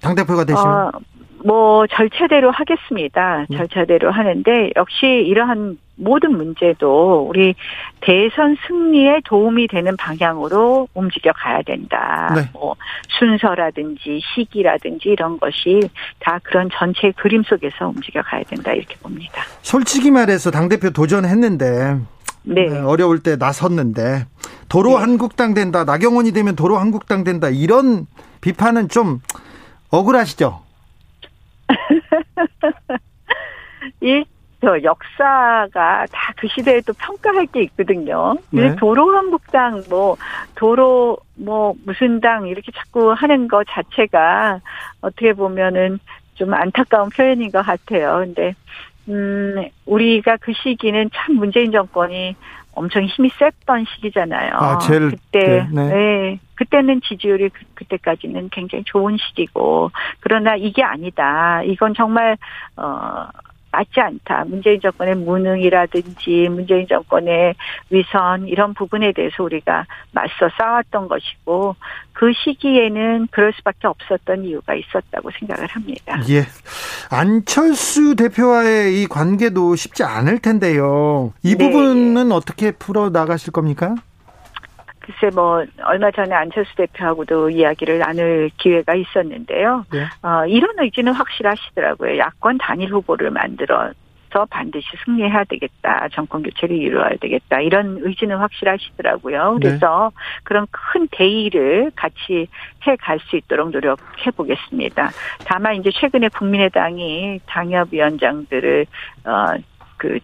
Speaker 1: 당 대표가 되시면.
Speaker 4: 어, 뭐 절차대로 하겠습니다.
Speaker 1: 네.
Speaker 4: 절차대로 하는데 역시 이러한 모든 문제도 우리 대선 승리에 도움이 되는 방향으로 움직여 가야 된다.
Speaker 1: 네.
Speaker 4: 뭐 순서라든지 시기라든지 이런 것이 다 그런 전체 그림 속에서 움직여 가야 된다 이렇게 봅니다.
Speaker 1: 솔직히 말해서 당 대표 도전했는데
Speaker 4: 네.
Speaker 1: 네, 어려울 때 나섰는데 도로
Speaker 4: 네.
Speaker 1: 한국당 된다 나경원이 되면 도로 한국당 된다 이런 비판은 좀 억울하시죠? (laughs)
Speaker 4: 이, 저 역사가 다 그 시대에 또 평가할 게 있거든요.
Speaker 1: 네.
Speaker 4: 도로 한국당, 뭐, 도로, 뭐, 무슨 당 이렇게 자꾸 하는 거 자체가 어떻게 보면은 좀 안타까운 표현인 것 같아요. 근데, 음, 우리가 그 시기는 참 문재인 정권이 엄청 힘이 셌던 시기잖아요.
Speaker 1: 아, 제일
Speaker 4: 그때,
Speaker 1: 네, 네.
Speaker 4: 네. 그때는 지지율이 그, 그때까지는 굉장히 좋은 시기고, 그러나 이게 아니다. 이건 정말, 어, 맞지 않다. 문재인 정권의 무능이라든지 문재인 정권의 위선 이런 부분에 대해서 우리가 맞서 싸웠던 것이고 그 시기에는 그럴 수밖에 없었던 이유가 있었다고 생각을 합니다.
Speaker 1: 예. 안철수 대표와의 이 관계도 쉽지 않을 텐데요. 이
Speaker 4: 네.
Speaker 1: 부분은 어떻게 풀어 나가실 겁니까?
Speaker 4: 글쎄 뭐 얼마 전에 안철수 대표하고도 이야기를 나눌 기회가 있었는데요.
Speaker 1: 네.
Speaker 4: 어, 이런 의지는 확실하시더라고요. 야권 단일 후보를 만들어 서 반드시 승리해야 되겠다. 정권 교체를 이루어야 되겠다. 이런 의지는 확실하시더라고요.
Speaker 1: 네.
Speaker 4: 그래서 그런 큰 대의를 같이 해 갈 수 있도록 노력해 보겠습니다. 다만 이제 최근에 국민의당이 당협위원장들을 어 그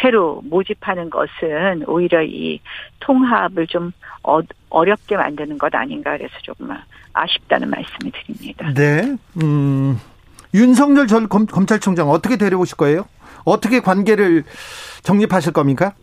Speaker 4: 새로 모집하는 것은 오히려 이 통합을 좀 어, 어렵게 만드는 것 아닌가 그래서 조금 아쉽다는 말씀을 드립니다.
Speaker 1: 네. 음, 윤석열 전 검, 검찰총장 어떻게 데려오실 거예요? 어떻게 관계를 정립하실 겁니까?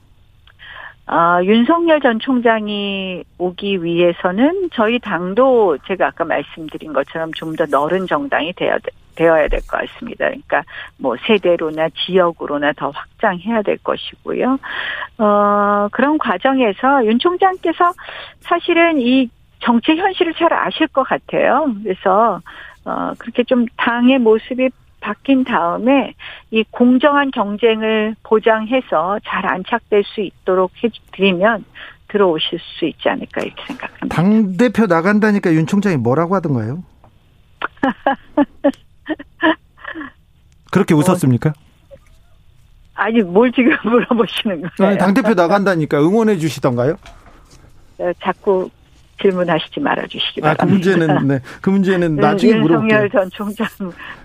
Speaker 4: 아, 윤석열 전 총장이 오기 위해서는 저희 당도 제가 아까 말씀드린 것처럼 좀 더 넓은 정당이 되어야, 되어야 될 것 같습니다. 그러니까 뭐 세대로나 지역으로나 더 확장해야 될 것이고요. 어, 그런 과정에서 윤 총장께서 사실은 이 정치 현실을 잘 아실 것 같아요. 그래서 어, 그렇게 좀 당의 모습이 바뀐 다음에 이 공정한 경쟁을 보장해서 잘 안착될 수 있도록 해드리면 들어오실 수 있지 않을까 이렇게 생각합니다.
Speaker 1: 당 대표 나간다니까 윤 총장이 뭐라고 하던가요? (laughs) 그렇게 웃었습니까?
Speaker 4: 아니 뭘 지금 (laughs) 물어보시는 거예요?
Speaker 1: 당 대표 나간다니까 응원해 주시던가요?
Speaker 4: 어, 자꾸 질문하시지 말아주시기
Speaker 1: 아, 그
Speaker 4: 바랍니다.
Speaker 1: 문제는 네, 그 문제는 나중에
Speaker 4: 윤석열
Speaker 1: 물어볼게요.
Speaker 4: 전 총장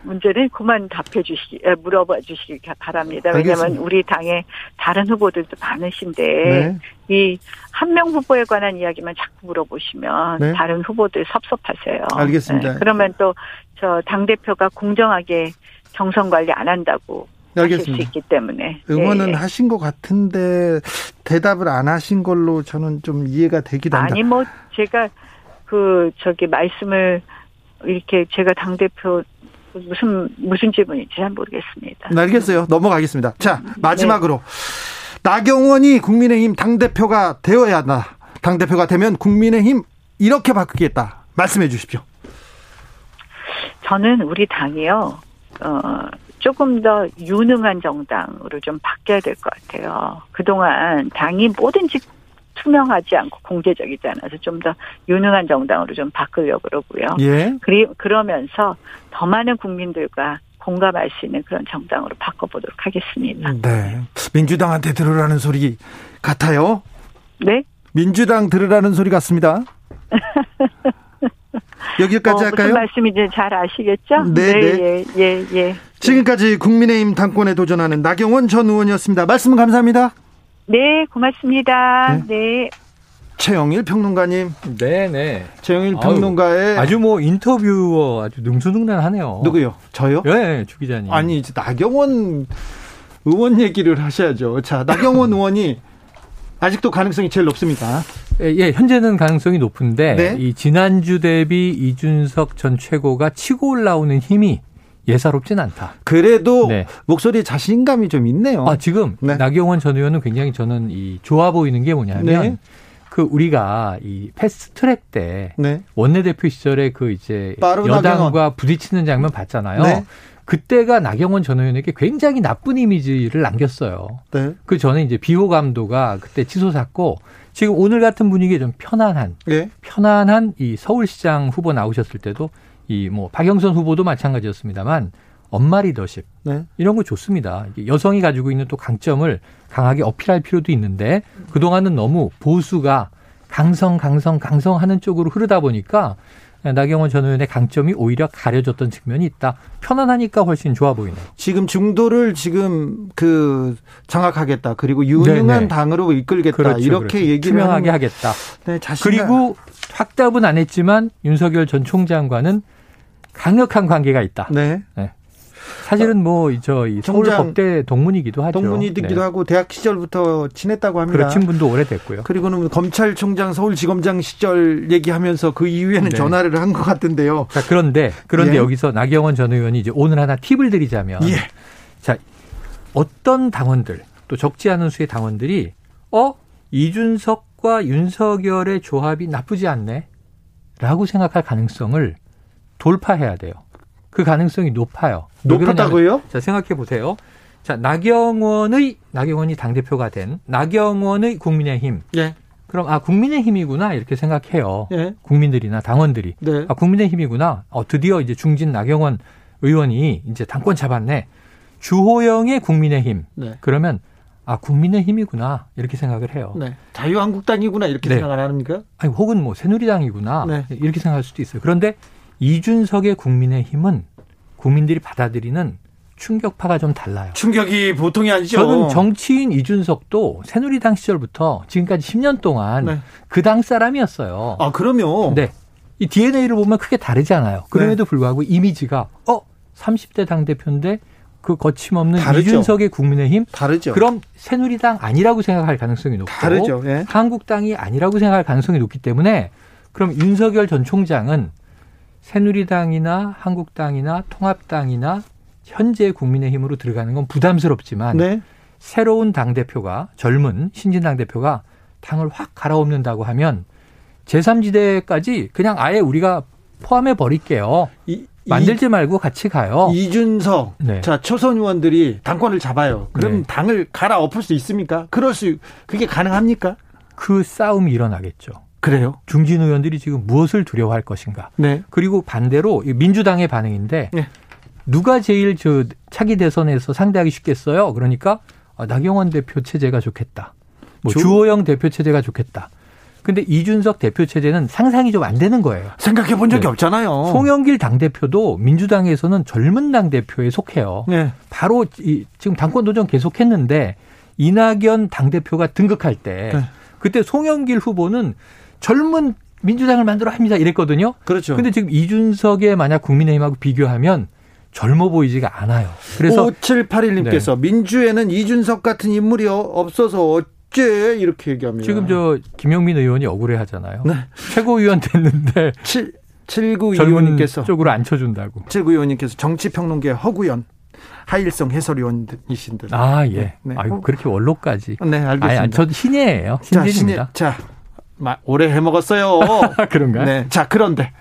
Speaker 4: 문제는 그만 답해 주시, 에, 물어봐 주시기 바랍니다. 왜냐하면. 우리 당에 다른 후보들도 많으신데
Speaker 1: 네.
Speaker 4: 이한 명 후보에 관한 이야기만 자꾸 물어보시면
Speaker 1: 네.
Speaker 4: 다른 후보들 섭섭하세요.
Speaker 1: 알겠습니다.
Speaker 4: 네, 그러면 또 저 당 대표가 공정하게 경선 관리 안 한다고
Speaker 1: 알겠습니다.
Speaker 4: 있기 때문에
Speaker 1: 응원은
Speaker 4: 예, 예.
Speaker 1: 하신 것 같은데 대답을 안 하신 걸로 저는 좀 이해가 되기도 합니다.
Speaker 4: 아니 뭐 제가 그 저기 말씀을 이렇게 제가 당 대표 무슨 무슨 질문인지 잘 모르겠습니다.
Speaker 1: 네, 알겠어요. 넘어가겠습니다. 자, 마지막으로 나경원이 국민의힘 당 대표가 되어야 한다. 당 대표가 되면 국민의힘 이렇게 바꾸겠다. 말씀해 주십시오.
Speaker 4: 저는 우리 당이요, 어, 조금 더 유능한 정당으로 좀 바뀌어야 될 것 같아요. 그동안 당이 뭐든지 투명하지 않고 공개적이지 않아서 좀 더 유능한 정당으로 좀 바꾸려고 그러고요.
Speaker 1: 예.
Speaker 4: 그리, 그러면서 더 많은 국민들과 공감할 수 있는 그런 정당으로 바꿔보도록 하겠습니다.
Speaker 1: 네. 민주당한테 들으라는 소리 같아요.
Speaker 4: 네?
Speaker 1: 민주당 들으라는 소리 같습니다. (laughs) 여기까지
Speaker 4: 어,
Speaker 1: 할까요?
Speaker 4: 무슨 말씀인지 잘 아시겠죠?
Speaker 1: 네,
Speaker 4: 예, 예, 예.
Speaker 1: 지금까지 국민의힘 당권에 도전하는 나경원 전 의원이었습니다. 말씀 감사합니다.
Speaker 4: 네, 고맙습니다.
Speaker 1: 네.
Speaker 4: 네.
Speaker 1: 최영일 평론가님,
Speaker 3: 네네.
Speaker 1: 최영일
Speaker 3: 아유,
Speaker 1: 평론가의
Speaker 3: 아주 뭐 인터뷰어 아주 능수능란하네요.
Speaker 1: 누구요? 저요?
Speaker 3: 예, 주 기자님.
Speaker 1: 아니 이제 나경원 의원 얘기를 하셔야죠. 자, 나경원 의원이 아직도 가능성이 제일 높습니다.
Speaker 3: 예, 예, 현재는 가능성이 높은데
Speaker 1: 네.
Speaker 3: 이 지난주 대비 이준석 전 최고가 치고 올라오는 힘이 예사롭진 않다.
Speaker 1: 그래도
Speaker 3: 네.
Speaker 1: 목소리에 자신감이 좀 있네요.
Speaker 3: 아, 지금
Speaker 1: 네.
Speaker 3: 나경원 전 의원은 굉장히 저는 이 좋아 보이는 게 뭐냐면
Speaker 1: 네.
Speaker 3: 그 우리가 이 패스트 트랙 때
Speaker 1: 네.
Speaker 3: 원내대표 시절에 그 이제 여당과
Speaker 1: 나경원.
Speaker 3: 부딪히는 장면 봤잖아요.
Speaker 1: 네.
Speaker 3: 그때가 나경원 전 의원에게 굉장히 나쁜 이미지를 남겼어요.
Speaker 1: 네.
Speaker 3: 그 전에 이제 비호감도가 그때 치솟았고 지금 오늘 같은 분위기에 좀 편안한
Speaker 1: 네.
Speaker 3: 편안한 이 서울시장 후보 나오셨을 때도 이 뭐 박영선 후보도 마찬가지였습니다만 엄마 리더십
Speaker 1: 네.
Speaker 3: 이런 거 좋습니다. 여성이 가지고 있는 또 강점을 강하게 어필할 필요도 있는데 그 동안은 너무 보수가 강성 강성 강성하는 쪽으로 흐르다 보니까 나경원 전 의원의 강점이 오히려 가려졌던 측면이 있다. 편안하니까 훨씬 좋아 보이네요.
Speaker 1: 지금 중도를 지금 그 장악하겠다. 그리고 유능한
Speaker 3: 네네.
Speaker 1: 당으로 이끌겠다.
Speaker 3: 그렇죠,
Speaker 1: 이렇게
Speaker 3: 그렇죠.
Speaker 1: 얘기를
Speaker 3: 투명하게
Speaker 1: 하는-
Speaker 3: 하겠다.
Speaker 1: 네, 자신감.
Speaker 3: 그리고 확답은 안 했지만 윤석열 전 총장과는 강력한 관계가 있다.
Speaker 1: 네.
Speaker 3: 사실은 뭐저이 서울 법대 동문이기도 하죠.
Speaker 1: 동문이기도
Speaker 3: 네.
Speaker 1: 하고 대학 시절부터 친했다고 합니다.
Speaker 3: 그렇친 분도 오래됐고요.
Speaker 1: 그리고는 검찰총장 서울지검장 시절 얘기하면서 그 이후에는
Speaker 3: 네.
Speaker 1: 전화를 한 것 같은데요.
Speaker 3: 자, 그런데 그런데
Speaker 1: 예.
Speaker 3: 여기서 나경원 전 의원이 이제 오늘 하나 팁을 드리자면
Speaker 1: 예.
Speaker 3: 자, 어떤 당원들 또 적지 않은 수의 당원들이 어 이준석과 윤석열의 조합이 나쁘지 않네. 라고 생각할 가능성을 돌파해야 돼요. 그 가능성이 높아요.
Speaker 1: 높았다고요?
Speaker 3: 자, 생각해 보세요. 자, 나경원의 나경원이 당 대표가 된 나경원의 국민의힘.
Speaker 1: 예.
Speaker 3: 그럼 아 국민의힘이구나 이렇게 생각해요.
Speaker 1: 예.
Speaker 3: 국민들이나 당원들이
Speaker 1: 네.
Speaker 3: 아 국민의힘이구나. 어 드디어 이제 중진 나경원 의원이 이제 당권 잡았네. 주호영의 국민의힘.
Speaker 1: 네.
Speaker 3: 그러면 아 국민의힘이구나 이렇게 생각을 해요.
Speaker 1: 네. 자유한국당이구나 이렇게
Speaker 3: 네.
Speaker 1: 생각 안 합니까?
Speaker 3: 아니 혹은 뭐 새누리당이구나
Speaker 1: 네.
Speaker 3: 이렇게 생각할 수도 있어요. 그런데 이준석의 국민의힘은 국민들이 받아들이는 충격파가 좀 달라요.
Speaker 1: 충격이 보통이 아니죠.
Speaker 3: 저는 정치인 이준석도 새누리당 시절부터 지금까지 10년 동안
Speaker 1: 네.
Speaker 3: 그당 사람이었어요.
Speaker 1: 아 그러면
Speaker 3: 네. 이 DNA를 보면 크게 다르지 않아요. 그럼에도 불구하고 이미지가 어 30대 당 대표인데 그 거침없는
Speaker 1: 다르죠.
Speaker 3: 이준석의 국민의힘
Speaker 1: 다르죠.
Speaker 3: 그럼 새누리당 아니라고 생각할 가능성이 높고
Speaker 1: 다르죠. 예.
Speaker 3: 한국당이 아니라고 생각할 가능성이 높기 때문에 그럼 윤석열 전 총장은 새누리당이나 한국당이나 통합당이나 현재 국민의힘으로 들어가는 건 부담스럽지만
Speaker 1: 네.
Speaker 3: 새로운 당 대표가 젊은 신진 당 대표가 당을 확 갈아엎는다고 하면 제3지대까지 그냥 아예 우리가 포함해 버릴게요.
Speaker 1: 이,
Speaker 3: 만들지 말고 같이 가요.
Speaker 1: 이, 준석
Speaker 3: 네.
Speaker 1: 자 초선 의원들이 당권을 잡아요. 그럼
Speaker 3: 네.
Speaker 1: 당을 갈아엎을 수 있습니까? 그럴 수 그게 가능합니까?
Speaker 3: 그 싸움이 일어나겠죠.
Speaker 1: 그래요.
Speaker 3: 중진 의원들이 지금 무엇을 두려워할 것인가.
Speaker 1: 네.
Speaker 3: 그리고 반대로 이 민주당의 반응인데
Speaker 1: 네.
Speaker 3: 누가 제일 저 차기 대선에서 상대하기 쉽겠어요? 그러니까 아, 나경원 대표 체제가 좋겠다. 뭐
Speaker 1: 주-
Speaker 3: 주호영 대표 체제가 좋겠다. 근데 이준석 대표 체제는 상상이 좀 안 되는 거예요.
Speaker 1: 생각해 본 적이
Speaker 3: 네.
Speaker 1: 없잖아요.
Speaker 3: 송영길 당대표도 민주당에서는 젊은 당대표에 속해요.
Speaker 1: 네.
Speaker 3: 바로 이, 지금 당권 도전 계속했는데 이낙연 당대표가 등극할 때
Speaker 1: 네.
Speaker 3: 그때 송영길 후보는 젊은 민주당을 만들어 합니다 이랬거든요.
Speaker 1: 그렇죠.
Speaker 3: 근데 지금 이준석의 만약 국민의힘하고 비교하면 젊어 보이지가 않아요. 그래서
Speaker 1: 5781님께서
Speaker 3: 네.
Speaker 1: 민주에는 이준석 같은 인물이 어- 없어서 어째 이렇게 얘기합니다.
Speaker 3: 지금 저 김영민 의원이 억울해 하잖아요.
Speaker 1: 네.
Speaker 3: 최고위원 됐는데 (laughs)
Speaker 1: 7 79
Speaker 3: 젊은
Speaker 1: 의원님께서
Speaker 3: 쪽으로 앉혀준다고.
Speaker 1: 79 의원님께서 정치평론계 허구연 하일성 해설위원이신들.
Speaker 3: 아 예.
Speaker 1: 네.
Speaker 3: 아이고 그렇게 원로까지.
Speaker 1: 네, 알겠습니다.
Speaker 3: 아니, 저도 신예예요.
Speaker 1: 자,
Speaker 3: 신진입니다.
Speaker 1: 신예- 자, 마- 오래 해먹었어요.
Speaker 3: 아, (laughs) 그런가요?
Speaker 1: 네. 자, 그런데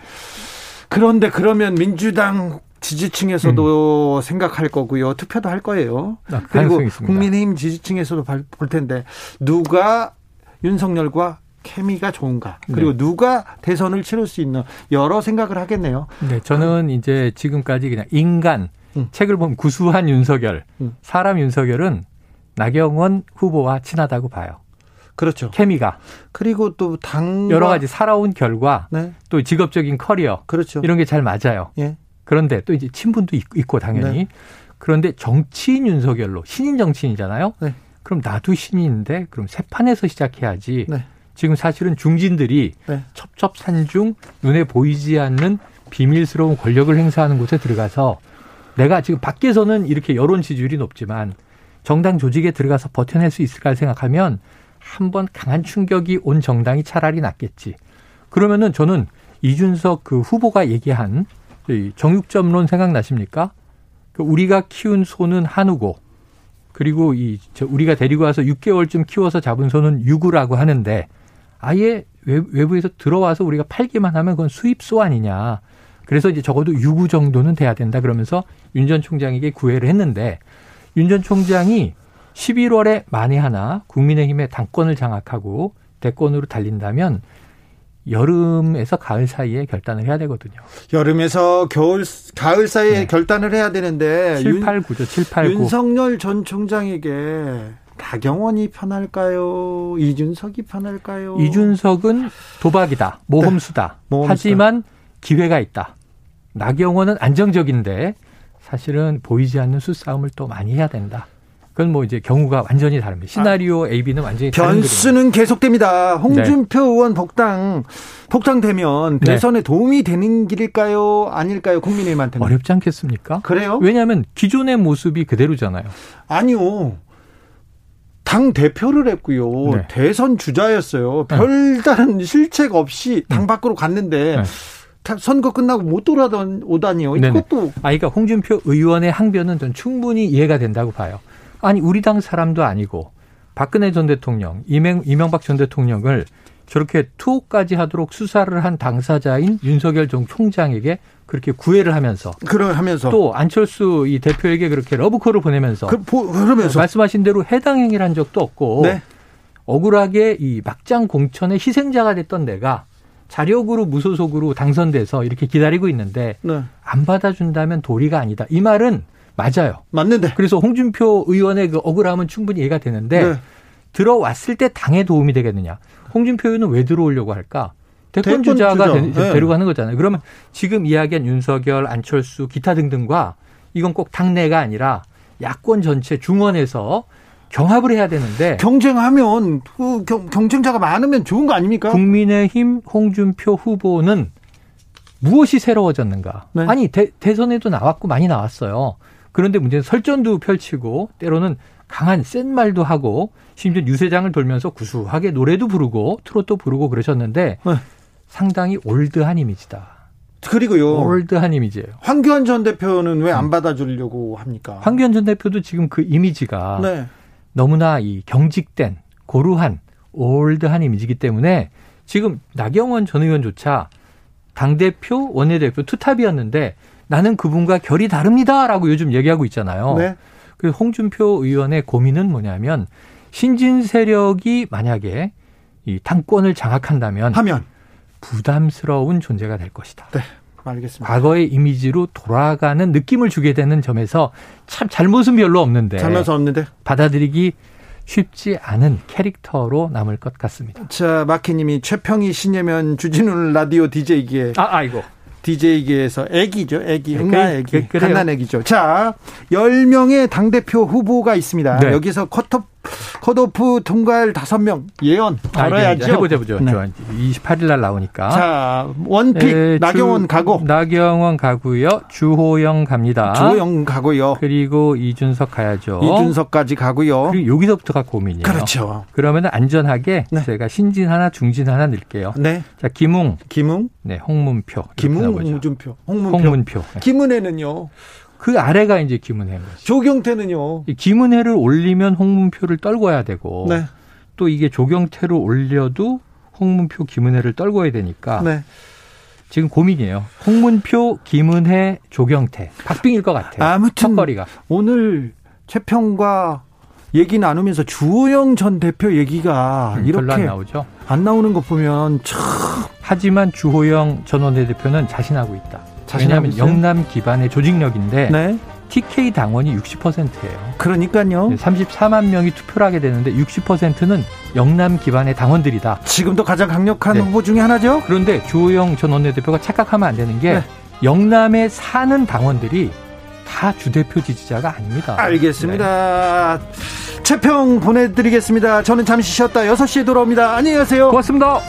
Speaker 1: 그런데 그러면 민주당 지지층에서도 생각할 거고요. 투표도 할 거예요.
Speaker 3: 아,
Speaker 1: 그리고
Speaker 3: 있습니다.
Speaker 1: 국민의힘 지지층에서도 발- 볼 텐데 누가 윤석열과 케미가 좋은가 그리고
Speaker 3: 네.
Speaker 1: 누가 대선을 치를 수 있는 여러 생각을 하겠네요.
Speaker 3: 네, 저는 이제 지금까지 그냥 인간
Speaker 1: 음.
Speaker 3: 책을 보면 구수한 윤석열,
Speaker 1: 음.
Speaker 3: 사람 윤석열은 나경원 후보와 친하다고 봐요.
Speaker 1: 그렇죠.
Speaker 3: 케미가
Speaker 1: 그리고 또 당.
Speaker 3: 여러 가지 살아온 결과
Speaker 1: 네.
Speaker 3: 또 직업적인 커리어
Speaker 1: 그렇죠.
Speaker 3: 이런 게 잘 맞아요.
Speaker 1: 예.
Speaker 3: 그런데 또 이제 친분도 있- 있고 당연히
Speaker 1: 네.
Speaker 3: 그런데 정치인 윤석열로 신인 정치인이잖아요.
Speaker 1: 네.
Speaker 3: 그럼 나도 신인인데 그럼 새 판에서 시작해야지.
Speaker 1: 네.
Speaker 3: 지금 사실은 중진들이
Speaker 1: 네.
Speaker 3: 첩첩산중 눈에 보이지 않는 비밀스러운 권력을 행사하는 곳에 들어가서 내가 지금 밖에서는 이렇게 여론 지지율이 높지만 정당 조직에 들어가서 버텨낼 수 있을까 생각하면 한 번 강한 충격이 온 정당이 차라리 낫겠지. 그러면은 저는 이준석 그 후보가 얘기한 이 정육점론 생각나십니까? 그 우리가 키운 소는 한우고 그리고 이저 우리가 데리고 와서 6개월쯤 키워서 잡은 소는 유구라고 하는데 아예 외- 외부에서 들어와서 우리가 팔기만 하면 그건 수입소 아니냐. 그래서 이제 적어도 유구 정도는 돼야 된다 그러면서 윤 전 총장에게 구애를 했는데 윤 전 총장이 11월에 만에 하나 국민의힘의 당권을 장악하고 대권으로 달린다면 여름에서 가을 사이에 결단을 해야 되거든요.
Speaker 1: 여름에서 겨울, 가을 사이에
Speaker 3: 네.
Speaker 1: 결단을 해야 되는데.
Speaker 3: 7, 8, 9죠. 7, 8, 9.
Speaker 1: 윤석열 전 총장에게 나경원이 편할까요? 이준석이 편할까요?
Speaker 3: 이준석은 도박이다. 모험수다.
Speaker 1: 네. 모험수다.
Speaker 3: 하지만 기회가 있다. 나경원은 안정적인데 사실은 보이지 않는 수싸움을 또 많이 해야 된다. 그건 뭐 이제 경우가 완전히 다릅니다. 시나리오 A, B는 완전히.
Speaker 1: 변수는 계속됩니다. 홍준표 의원 복당 복당되면
Speaker 3: 네.
Speaker 1: 대선에 도움이 되는 길일까요? 아닐까요? 국민의힘한테는
Speaker 3: 어렵지 않겠습니까?
Speaker 1: 그래요?
Speaker 3: 왜냐하면 기존의 모습이 그대로잖아요.
Speaker 1: 아니요. 당 대표를 했고요.
Speaker 3: 네.
Speaker 1: 대선 주자였어요.
Speaker 3: 네.
Speaker 1: 별다른 실책 없이 당 밖으로 갔는데
Speaker 3: 네.
Speaker 1: 다- 선거 끝나고 못 돌아던 오다니요.
Speaker 3: 네네.
Speaker 1: 이것도
Speaker 3: 아, 그러니까 홍준표 의원의 항변은 전 충분히 이해가 된다고 봐요. 아니 우리 당 사람도 아니고 박근혜 전 대통령, 이명, 이명박 전 대통령을 저렇게 투옥까지 하도록 수사를 한 당사자인 윤석열 전 총장에게 그렇게 구애를 하면서
Speaker 1: 그러 하면서
Speaker 3: 또 안철수 이 대표에게 그렇게 러브콜을 보내면서
Speaker 1: 그, 보- 그러면서
Speaker 3: 말씀하신 대로 해당 행위를 한 적도 없고
Speaker 1: 네.
Speaker 3: 억울하게 이 막장 공천의 희생자가 됐던 내가 자력으로 무소속으로 당선돼서 이렇게 기다리고 있는데
Speaker 1: 네.
Speaker 3: 안 받아준다면 도리가 아니다. 이 말은 맞아요.
Speaker 1: 맞는데.
Speaker 3: 그래서 홍준표 의원의 그 억울함은 충분히 이해가 되는데
Speaker 1: 네.
Speaker 3: 들어왔을 때 당에 도움이 되겠느냐. 홍준표 의원은 왜 들어오려고 할까? 대권
Speaker 1: 대권
Speaker 3: 주자가
Speaker 1: 주자.
Speaker 3: 되-
Speaker 1: 네.
Speaker 3: 되려고 하는 거잖아요. 그러면 지금 이야기한 윤석열, 안철수, 기타 등등과 이건 꼭 당내가 아니라 야권 전체 중원에서 경합을 해야 되는데
Speaker 1: 경쟁하면 그 경, 경쟁자가 많으면 좋은 거 아닙니까?
Speaker 3: 국민의힘 홍준표 후보는 무엇이 새로워졌는가?
Speaker 1: 네.
Speaker 3: 아니 대, 대선에도 나왔고 많이 나왔어요. 그런데 문제는 설전도 펼치고 때로는 강한 센 말도 하고 심지어 유세장을 돌면서 구수하게 노래도 부르고 트로트 부르고 그러셨는데
Speaker 1: 네.
Speaker 3: 상당히 올드한 이미지다.
Speaker 1: 그리고요.
Speaker 3: 올드한 이미지예요.
Speaker 1: 황교안 전 대표는 왜 안 받아주려고 합니까?
Speaker 3: 음. 황교안 전 대표도 지금 그 이미지가
Speaker 1: 네.
Speaker 3: 너무나 이 경직된 고루한 올드한 이미지이기 때문에 지금 나경원 전 의원조차 당 대표, 원내대표 투탑이었는데 나는 그분과 결이 다릅니다라고 요즘 얘기하고 있잖아요.
Speaker 1: 네.
Speaker 3: 그 홍준표 의원의 고민은 뭐냐면 신진 세력이 만약에 이 당권을 장악한다면
Speaker 1: 하면
Speaker 3: 부담스러운 존재가 될 것이다.
Speaker 1: 알겠습니다.
Speaker 3: 과거의 이미지로 돌아가는 느낌을 주게 되는 점에서 참 잘못은 별로 없는데
Speaker 1: 잘면서 없는데.
Speaker 3: 받아들이기 쉽지 않은 캐릭터로 남을 것 같습니다.
Speaker 1: 자, 마키님이 최평희 신예면 주진우 라디오 DJ기에
Speaker 3: 아, 아이고.
Speaker 1: DJ기에서 애기죠, 애기,
Speaker 3: 네,
Speaker 1: 응나
Speaker 3: 그-
Speaker 1: 애기,
Speaker 3: 그-.
Speaker 1: 갓난 애기죠. 자, 10명의 당대표 후보가 있습니다.
Speaker 3: 네.
Speaker 1: 여기서 컷오프, 컷오프 통과할 5명 예언
Speaker 3: 아,
Speaker 1: 알아야죠.
Speaker 3: 해보자, 보죠.
Speaker 1: 네.
Speaker 3: 28일 날 나오니까.
Speaker 1: 자, 원픽
Speaker 3: 에,
Speaker 1: 나경원
Speaker 3: 주-
Speaker 1: 가고
Speaker 3: 나경원 가고요. 주호영 갑니다.
Speaker 1: 조영 가고요.
Speaker 3: 그리고 이준석 가야죠.
Speaker 1: 이준석까지 가고요.
Speaker 3: 그리고 여기서부터가 고민이에요.
Speaker 1: 그렇죠.
Speaker 3: 그러면 안전하게
Speaker 1: 네.
Speaker 3: 제가 신진 하나, 중진 하나 넣을게요.
Speaker 1: 네.
Speaker 3: 자, 김웅,
Speaker 1: 김웅,
Speaker 3: 네, 홍문표.
Speaker 1: 김웅. 홍준표, 홍문표.
Speaker 3: 홍문표. 네.
Speaker 1: 김은혜는요.
Speaker 3: 그 아래가 이제 김은혜인 거죠.
Speaker 1: 조경태는요.
Speaker 3: 이 김은혜를 올리면 홍문표를 떨궈야 되고
Speaker 1: 네.
Speaker 3: 또 이게 조경태를 올려도 홍문표, 김은혜를 떨궈야 되니까
Speaker 1: 네.
Speaker 3: 지금 고민이에요. 홍문표, 김은혜, 조경태. 박빙일 것 같아요.
Speaker 1: 아무튼
Speaker 3: 턱거리가.
Speaker 1: 오늘 최평과 얘기 나누면서 주호영 전 대표 얘기가
Speaker 3: 음, 별로 안
Speaker 1: 이렇게
Speaker 3: 나오죠.
Speaker 1: 안 나오는 거 보면 참
Speaker 3: 하지만 주호영 전 원내대표는 자신하고 있다.
Speaker 1: 있어요?
Speaker 3: 영남 기반의 조직력인데
Speaker 1: 네.
Speaker 3: TK 당원이 60%예요.
Speaker 1: 그러니까요.
Speaker 3: 34만 명이 투표를 하게 되는데 60%는 영남 기반의 당원들이다.
Speaker 1: 지금도 가장 강력한
Speaker 3: 네.
Speaker 1: 후보 중에 하나죠.
Speaker 3: 그런데 주호영 전 원내대표가 착각하면 안 되는 게
Speaker 1: 네.
Speaker 3: 영남에 사는 당원들이 다 주대표 지지자가 아닙니다.
Speaker 1: 알겠습니다. 최평 보내드리겠습니다. 저는 잠시 쉬었다 6시에 돌아옵니다. 안녕히 가세요.
Speaker 3: 고맙습니다.